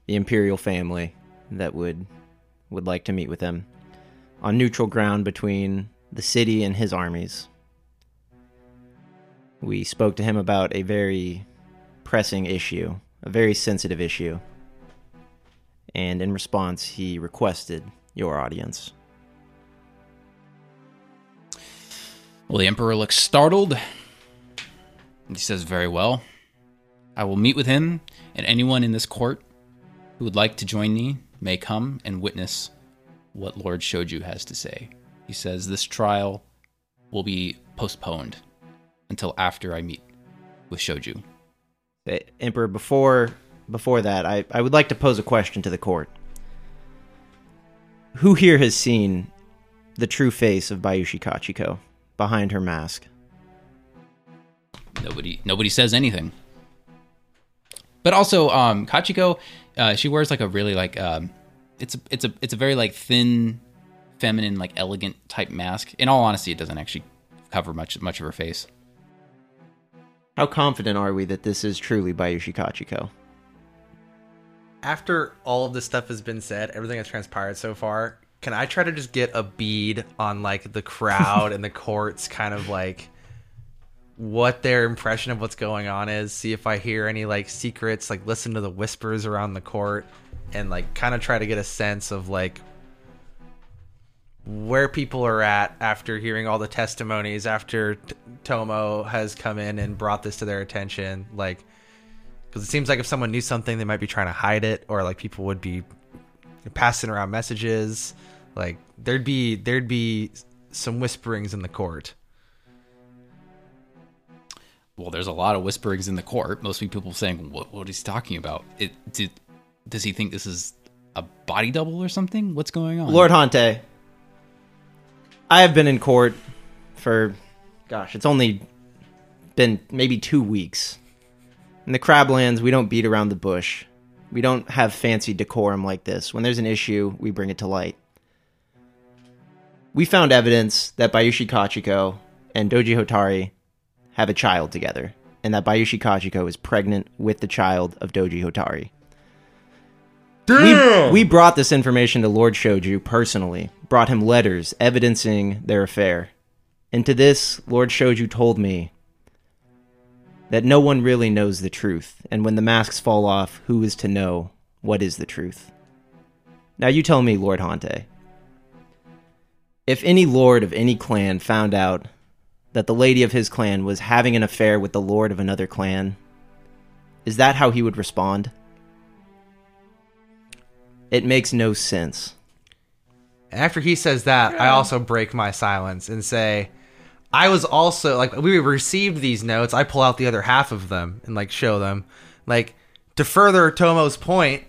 the imperial family that would would like to meet with him on neutral ground between the city and his armies. We spoke to him about a very pressing issue, a very sensitive issue. and in response, he requested your audience. Well, the Emperor looks startled. He says, Very well. I will meet with him, and anyone in this court who would like to join me may come and witness what Lord Shoju has to say. He says, This trial will be postponed until after I meet with Shoju. Uh, Emperor, before before that, I, I would like to pose a question to the court. Who here has seen the true face of Bayushi Kachiko behind her mask? Nobody nobody says anything. But also, um, Kachiko, uh, she wears like a really like um, it's a it's a it's a very like thin, feminine, like elegant type mask. In all honesty, it doesn't actually cover much much of her face. How confident are we that this is truly Bayushi Kachiko? After all of this stuff has been said, everything that's transpired so far, can I try to just get a bead on like the crowd and the courts kind of like what their impression of what's going on is, see if I hear any like secrets, like listen to the whispers around the court and like kind of try to get a sense of like where people are at after hearing all the testimonies after T- Tomo has come in and brought this to their attention like because it seems like if someone knew something they might be trying to hide it or like people would be passing around messages like there'd be there'd be some whisperings in the court Well, there's a lot of whisperings in the court. Most people saying, "What? What is he talking about? It did, does he think this is a body double or something? What's going on?" Lord Hantei, I have been in court for, gosh, it's only been maybe two weeks. In the Crablands, we don't beat around the bush. We don't have fancy decorum like this. When there's an issue, we bring it to light. We found evidence that Bayushi Kachiko and Doji Hoturi have a child together, and that Bayushi Kachiko is pregnant with the child of Doji Hoturi. We, we brought this information to Lord Shoju personally, brought him letters evidencing their affair. And to this, Lord Shoju told me that no one really knows the truth, and when the masks fall off, who is to know what is the truth? Now you tell me, Lord Hantei. If any lord of any clan found out that the lady of his clan was having an affair with the lord of another clan, is that how he would respond? It makes no sense. After he says that, I also break my silence and say, I was also like we received these notes. I pull out the other half of them and like show them. Like to further Tomo's point,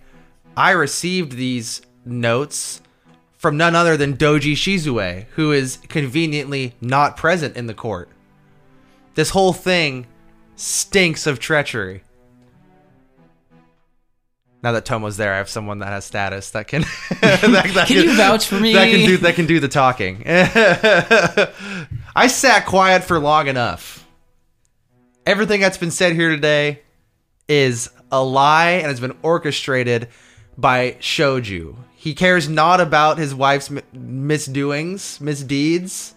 I received these notes from none other than Doji Shizue, who is conveniently not present in the court. This whole thing stinks of treachery. Now that Tomo's there, I have someone that has status that can. that, that Can you vouch for me? That can do that can do the talking. I sat quiet for long enough. Everything that's been said here today is a lie and has been orchestrated by Shoju. He cares not about his wife's misdoings, misdeeds.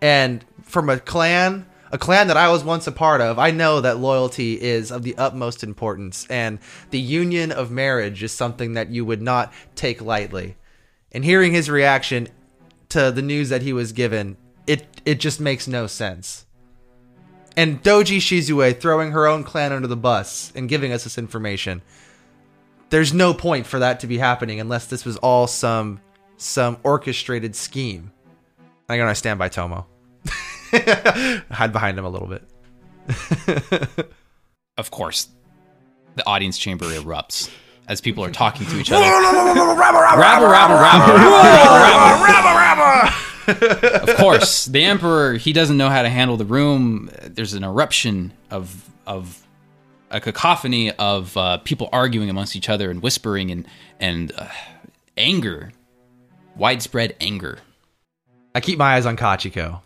And from a clan, a clan that I was once a part of, I know that loyalty is of the utmost importance. And the union of marriage is something that you would not take lightly. And hearing his reaction to the news that he was given, it, it just makes no sense. And Doji Shizue throwing her own clan under the bus and giving us this information there's no point for that to be happening unless this was all some some orchestrated scheme. I'm gonna stand by Tomo. Hide behind him a little bit. Of course, the audience chamber erupts as people are talking to each other. rabble, rabble, rabble. of course, the emperor he doesn't know how to handle the room. There's an eruption of of a cacophony of uh, people arguing amongst each other and whispering and and uh, anger, widespread anger. I keep my eyes on Kachiko.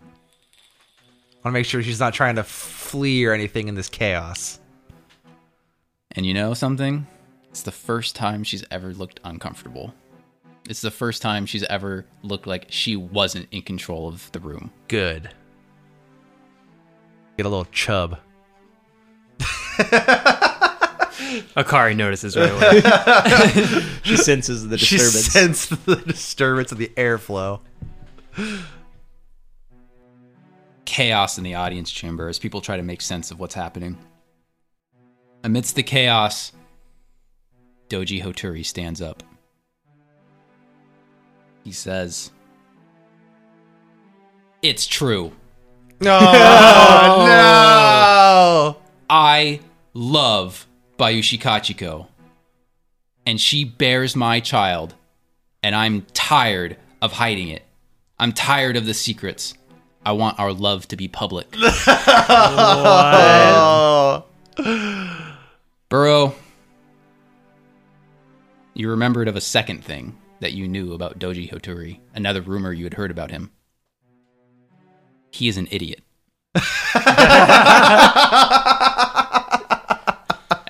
I want to make sure she's not trying to flee or anything in this chaos. And you know something? It's the first time she's ever looked uncomfortable. It's the first time she's ever looked like she wasn't in control of the room. Good. Get a little chub. Akari notices right away. She senses the disturbance. She disturbance. sensed the disturbance of the airflow. chaos in the audience chamber as people try to make sense of what's happening. Amidst the chaos, Doji Hoturi stands up. He says, It's true. No, oh, no. I love Bayushi Kachiko, and she bears my child, and I'm tired of hiding it. I'm tired of the secrets. I want our love to be public. Burrow, you remembered of a second thing that you knew about Doji Hoturi, another rumor you had heard about him. He is an idiot.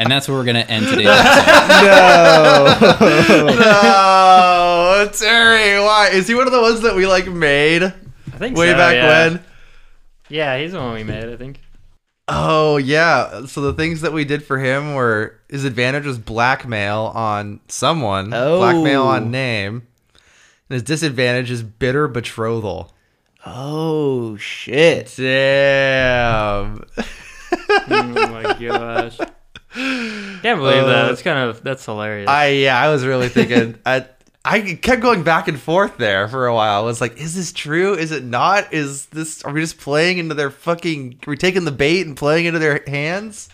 and that's where we're going to end today's episode. no, Terry, why is he one of the ones that we like made I think way so, back yeah. when? Yeah, he's the one we made. I think. Oh yeah. So the things that we did for him were his advantage was blackmail on someone, Oh. blackmail on oh. name, and his disadvantage is bitter betrothal. Oh shit! Damn. oh my gosh. Can't believe that. That's uh, kind of that's hilarious. I yeah, I was really thinking. I I kept going back and forth there for a while. I was like, is this true? Is it not? Is this? Are we just playing into their fucking? Are we taking the bait and playing into their hands?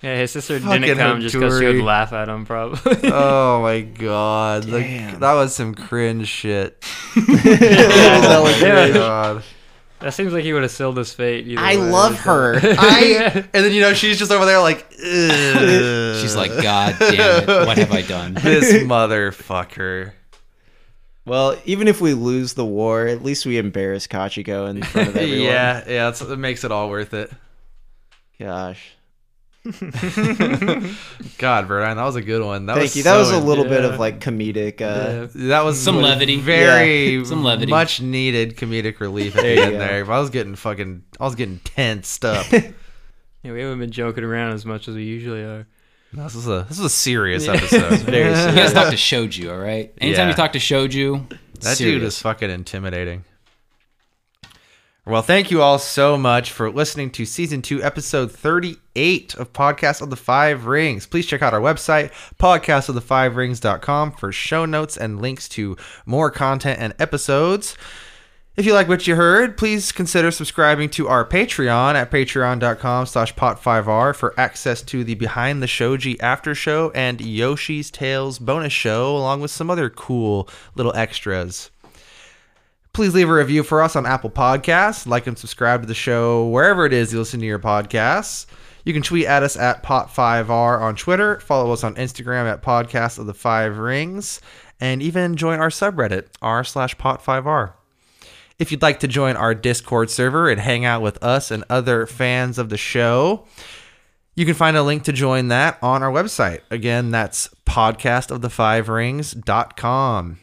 yeah, his sister Fucking didn't come just because she would laugh at him, probably. oh my god, Like, Damn. that was some cringe shit. That was Yeah. great. God. That seems like he would have sealed his fate. I way. love her. I and then you know she's just over there like, Ugh. She's like, God damn it, what have I done? this motherfucker. Well, even if we lose the war, at least we embarrass Kachiko in front of everyone. yeah, yeah, that's, it makes it all worth it. Gosh. God, Brian, that was a good one. That Thank was you. That was a little bit of like comedic. Uh, Yeah. That was Some levity. very Some levity. much needed comedic relief at There the end go. there. I was getting fucking, I was getting tensed up. Yeah, we haven't been joking around as much as we usually are. this was a this was a serious episode. Very You serious. guys talk to Shoju, all right? Anytime Yeah. you talk to Shoju, That dude is fucking intimidating. Well, thank you all so much for listening to season two, episode 38 of Podcast of the Five Rings. Please check out our website, podcastofthefivering.com, for show notes and links to more content and episodes. If you like what you heard, please consider subscribing to our Patreon at patreon.com slash pot5r for access to the Behind the Shoji after show and Yoshi's Tales bonus show, along with some other cool little extras. Please leave a review for us on Apple Podcasts. Like and subscribe to the show wherever it is you listen to your podcasts. You can tweet at us at Pot5R on Twitter. Follow us on Instagram at Podcast of the Five Rings. And even join our subreddit, r slash Pot5R. If you'd like to join our Discord server and hang out with us and other fans of the show, you can find a link to join that on our website. Again, that's podcastofthefivering.com.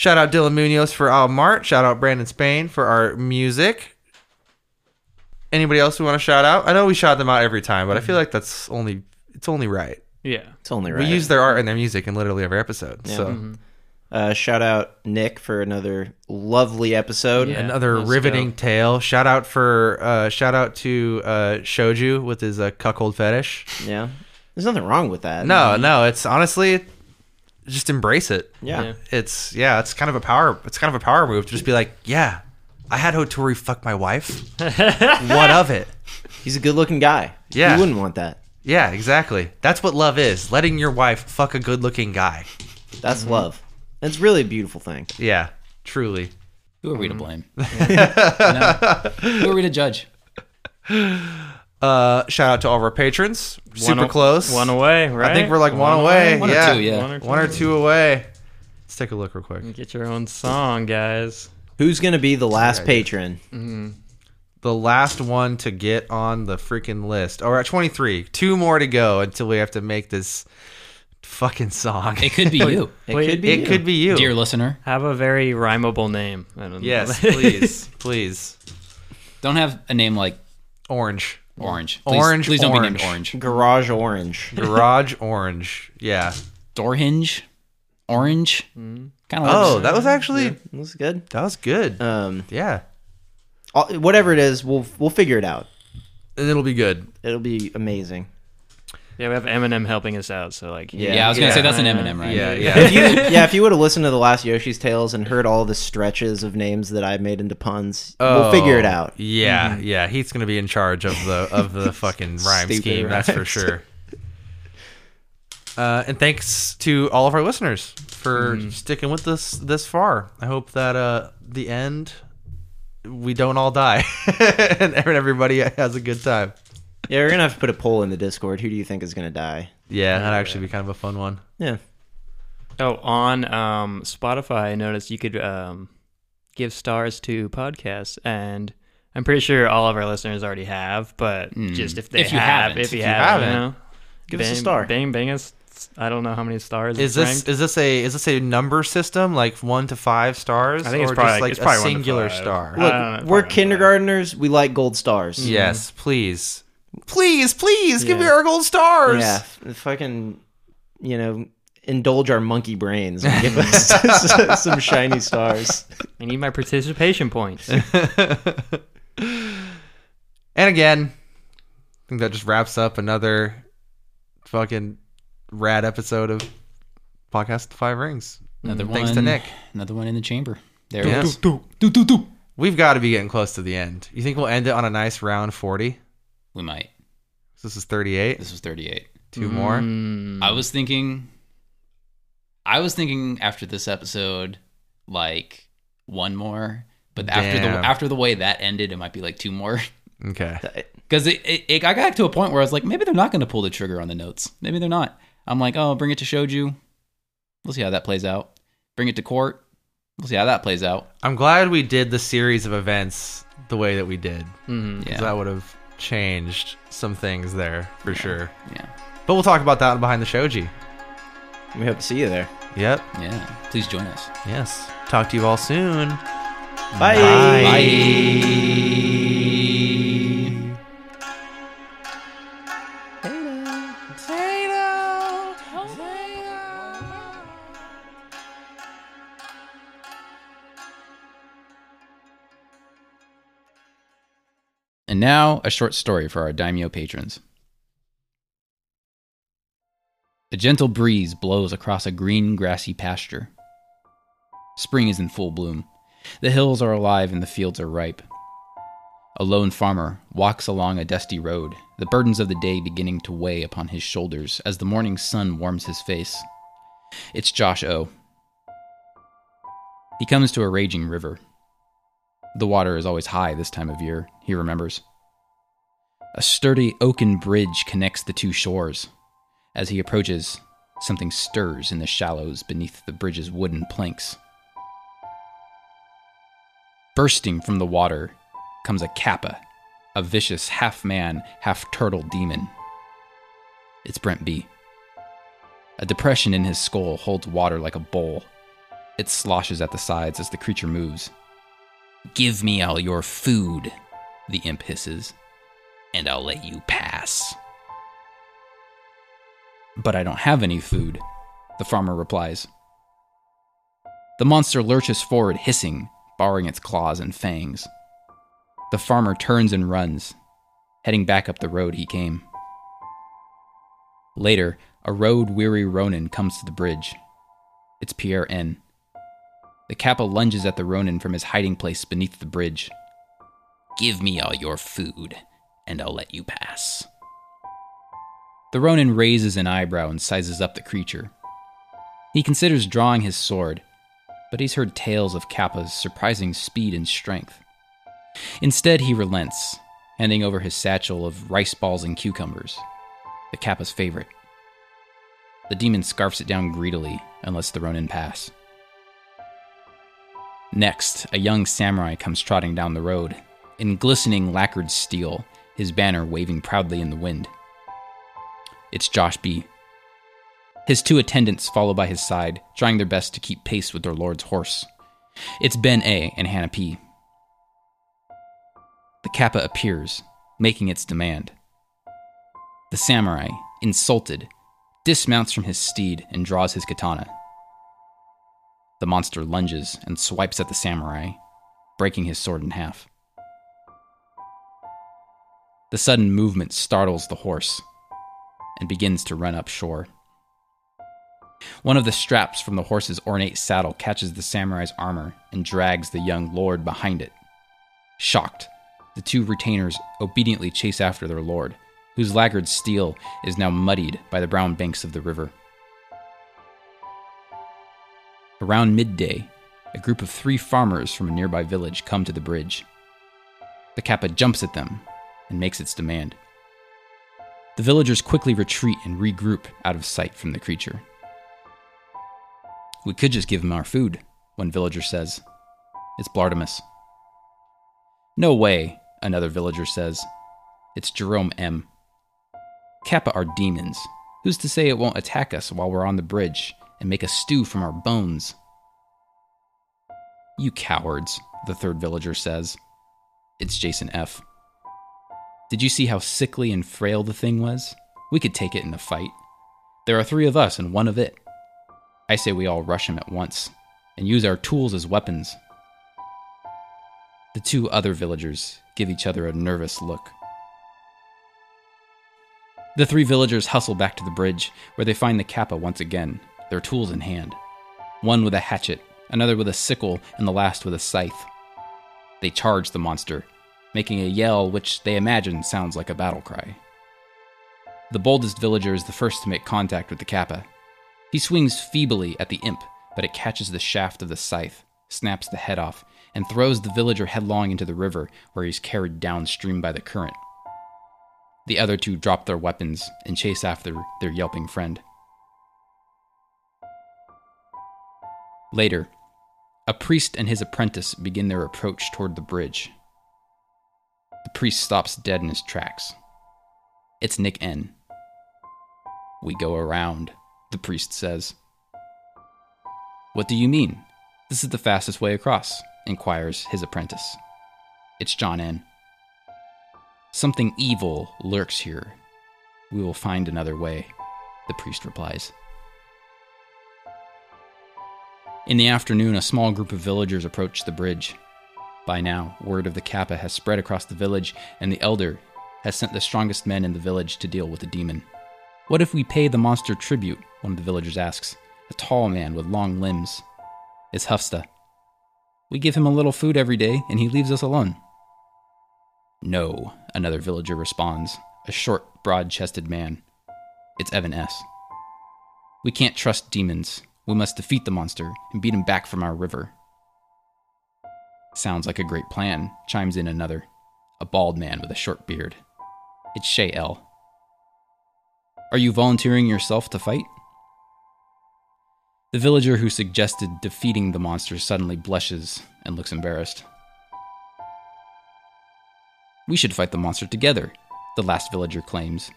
Shout out Dylan Munoz for our Mart. Shout out Brandon Spain for our music. Anybody else we want to shout out? I know we shout them out every time, but I feel like that's only it's only right. Yeah. It's only right. We use their art and their music in literally every episode. Yeah. So uh, shout out Nick for another lovely episode. Yeah. another riveting go. tale. Shout out for uh, shout out to uh, Shoju with his uh, cuckold fetish. Yeah. There's nothing wrong with that. No, no, it's honestly just embrace it. Yeah. Yeah. It's yeah, it's kind of a power. It's kind of a power move to just be like, yeah, I had Hoturi fuck my wife. what of it? He's a good looking guy. Yeah. You wouldn't want that. Yeah, exactly. That's what love is. Letting your wife fuck a good looking guy. That's Mm-hmm. love. It's really a beautiful thing. Yeah, truly. Who are we to blame? No. Who are we to judge? Uh, shout out to all of our patrons. Super One a- close. One away, right? I think we're like one, away. One or yeah. two, yeah. One or two. One or two away. Let's take a look real quick. Get your own song, guys. Who's going to be the last idea. patron? Mm-hmm. The last one to get on the freaking list. Oh, we're at 23. Two more to go until we have to make this fucking song. It could be you, It Wait, could be. It you. could be you. dear listener. Have a very rhymable name. I don't know. Yes, please. please. Don't have a name like Orange. Orange. Please, Orange, Please don't be orange. named Orange. Garage Orange. Garage Orange. Yeah. Door hinge. Orange. Kind of. Oh, that was actually that was good. that was good. Um, Yeah. all- whatever it is, we'll we'll figure it out. And it'll be good. It'll be amazing. Yeah, we have Eminem helping us out, so like Yeah. yeah, I was gonna Yeah. say that's an Eminem, right? Yeah, If yeah. you, yeah, if you would have listened to the last Yoshi's Tales and heard all the stretches of names that I made into puns, we'll figure it Oh, out. Yeah, yeah. He's gonna be in charge of the of the fucking rhyme Stupid scheme. That's for sure. Uh, and thanks to all of our listeners for sticking with us this far. I hope that uh, the end we don't all die and everybody has a good time. Yeah, we're gonna have to put a poll in the Discord. Who do you think is gonna die? Yeah, that'd actually be kind of a fun one. Yeah. Oh, on um, Spotify, I noticed you could um, give stars to podcasts, and I'm pretty sure all of our listeners already have. But Mm. just if they If you have, haven't. if you, If you haven't, haven't, you know, give us a bang, star. Bang, bang us. I don't know how many stars. Is it's this ranked. is this a is this a number system like one to five stars? I think it's or probably just like it's probably a one to singular five. star. I Look, don't know, we're probably one to kindergartners. We like gold stars. Yes, please. Please, please give me our gold stars. Yeah. f- Fucking, you know, indulge our monkey brains and give us some shiny stars. I need my participation points. And again, I think that just wraps up another fucking rad episode of Podcast The Five Rings. Another one. Thanks to Nick. Another one in the chamber. There Yes. we go. We've got to be getting close to the end. You think we'll end it on a nice round 40? We might. This is 38. This was 38. Two more. Mm. I was thinking. I was thinking after this episode, like one more. But after the after the way that ended, it might be like two more. Okay. Because it, it, it, I got to a point where I was like, maybe they're not going to pull the trigger on the notes. Maybe they're not. I'm like, oh, bring it to Shoju. We'll see how that plays out. Bring it to court. We'll see how that plays out. I'm glad we did the series of events the way that we did. Mhm. 'cause Yeah. That would have changed some things there for sure. Yeah. But we'll talk about that behind the shoji. We hope to see you there. Yep. Yeah. Please join us. Yes. Talk to you all soon. Bye. Bye. And now, a short story for our daimyo patrons. A gentle breeze blows across a green, grassy pasture. Spring is in full bloom. The hills are alive and the fields are ripe. A lone farmer walks along a dusty road, the burdens of the day beginning to weigh upon his shoulders as the morning sun warms his face. It's Josh O. He comes to a raging river. The water is always high this time of year, he remembers. A sturdy oaken bridge connects the two shores. As he approaches, something stirs in the shallows beneath the bridge's wooden planks. Bursting from the water comes a kappa, a vicious half man, half turtle demon. It's Brent B. A depression in his skull holds water like a bowl. It sloshes at the sides as the creature moves. Give me all your food, the imp hisses, and I'll let you pass. But I don't have any food, the farmer replies. The monster lurches forward, hissing, barring its claws and fangs. The farmer turns and runs, heading back up the road he came. Later, a road weary Ronin comes to the bridge. It's Pierre N. The Kappa lunges at the Ronin from his hiding place beneath the bridge. Give me all your food, and I'll let you pass. The Ronin raises an eyebrow and sizes up the creature. He considers drawing his sword, but he's heard tales of Kappa's surprising speed and strength. Instead, he relents, handing over his satchel of rice balls and cucumbers, the Kappa's favorite. The demon scarfs it down greedily and lets the Ronin pass. Next, a young samurai comes trotting down the road, in glistening lacquered steel, his banner waving proudly in the wind. It's Josh B. His two attendants follow by his side, trying their best to keep pace with their lord's horse. It's Ben A. and Hannah P. The Kappa appears, making its demand. The samurai, insulted, dismounts from his steed and draws his katana. The monster lunges and swipes at the samurai, breaking his sword in half. The sudden movement startles the horse and begins to run up shore. One of the straps from the horse's ornate saddle catches the samurai's armor and drags the young lord behind it. Shocked, the two retainers obediently chase after their lord, whose laggard steel is now muddied by the brown banks of the river. Around midday, a group of three farmers from a nearby village come to the bridge. The Kappa jumps at them and makes its demand. The villagers quickly retreat and regroup out of sight from the creature. We could just give him our food, one villager says. It's Blartimus. No way, another villager says. It's Jerome M. Kappa are demons. Who's to say it won't attack us while we're on the bridge and make a stew from our bones? You cowards, the third villager says. It's Jason F. Did you see how sickly and frail the thing was? We could take it in a fight. There are three of us and one of it. I say we all rush him at once and use our tools as weapons. The two other villagers give each other a nervous look. The three villagers hustle back to the bridge, where they find the Kappa once again, their tools in hand. One with a hatchet, another with a sickle, and the last with a scythe. They charge the monster, making a yell which they imagine sounds like a battle cry. The boldest villager is the first to make contact with the Kappa, he swings feebly at the imp, but it catches the shaft of the scythe, snaps the head off, and throws the villager headlong into the river, where he's carried downstream by the current. The other two drop their weapons and chase after their yelping friend. Later, a priest and his apprentice begin their approach toward the bridge. The priest stops dead in his tracks. It's Nick N. We go around the priest says. What do you mean? This is the fastest way across, inquires his apprentice. It's John N. Something evil lurks here. We will find another way, the priest replies. In the afternoon, a small group of villagers approach the bridge. By now, word of the Kappa has spread across the village, and the elder has sent the strongest men in the village to deal with the demon. What if we pay the monster tribute? One of the villagers asks. A tall man with long limbs. It's Hufsta. We give him a little food every day, and he leaves us alone. No, another villager responds, a short, broad chested man. It's Evan S. We can't trust demons. We must defeat the monster and beat him back from our river. Sounds like a great plan, chimes in another, a bald man with a short beard. It's Shay L. Are you volunteering yourself to fight? The villager who suggested defeating the monster suddenly blushes and looks embarrassed. We should fight the monster together, the last villager claims.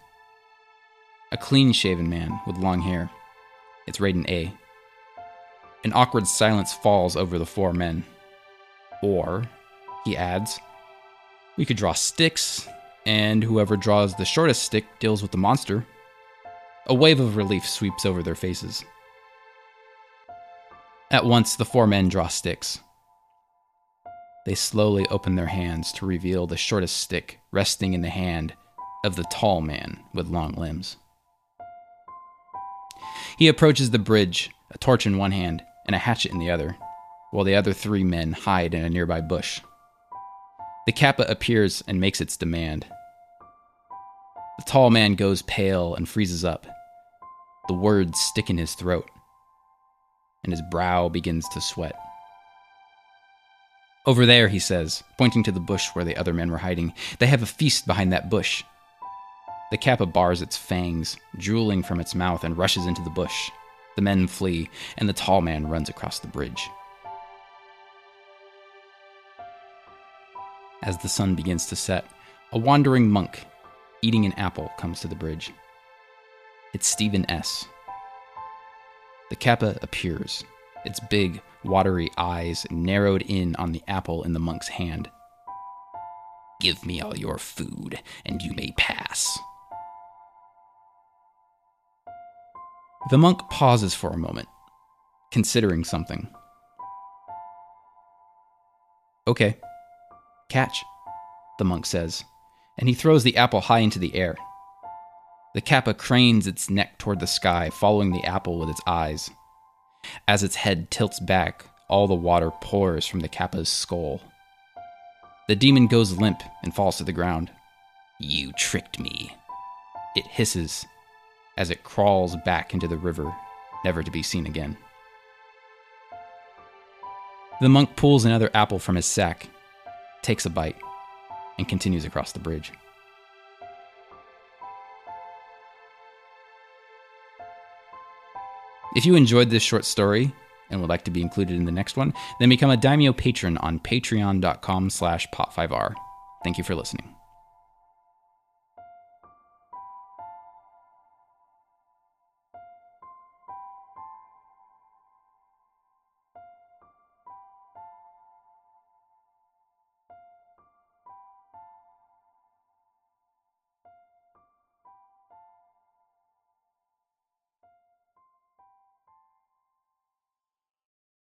A clean shaven man with long hair. It's Raiden A. An awkward silence falls over the four men. Or, he adds, we could draw sticks, and whoever draws the shortest stick deals with the monster. A wave of relief sweeps over their faces. At once, the four men draw sticks. They slowly open their hands to reveal the shortest stick resting in the hand of the tall man with long limbs. He approaches the bridge, a torch in one hand and a hatchet in the other, while the other three men hide in a nearby bush. The Kappa appears and makes its demand. The tall man goes pale and freezes up. The words stick in his throat, and his brow begins to sweat. Over there, he says, pointing to the bush where the other men were hiding. They have a feast behind that bush. The kappa bars its fangs, drooling from its mouth, and rushes into the bush. The men flee, and the tall man runs across the bridge. As the sun begins to set, a wandering monk eating an apple comes to the bridge. It's Stephen S. The kappa appears, its big, watery eyes narrowed in on the apple in the monk's hand. Give me all your food, and you may pass. The monk pauses for a moment, considering something. Okay, catch, the monk says, and he throws the apple high into the air. The kappa cranes its neck toward the sky, following the apple with its eyes. As its head tilts back, all the water pours from the kappa's skull. The demon goes limp and falls to the ground. You tricked me. It hisses as it crawls back into the river, never to be seen again. The monk pulls another apple from his sack, takes a bite, and continues across the bridge. If you enjoyed this short story and would like to be included in the next one, then become a Daimyo patron on patreon.com slash pot5r. Thank you for listening.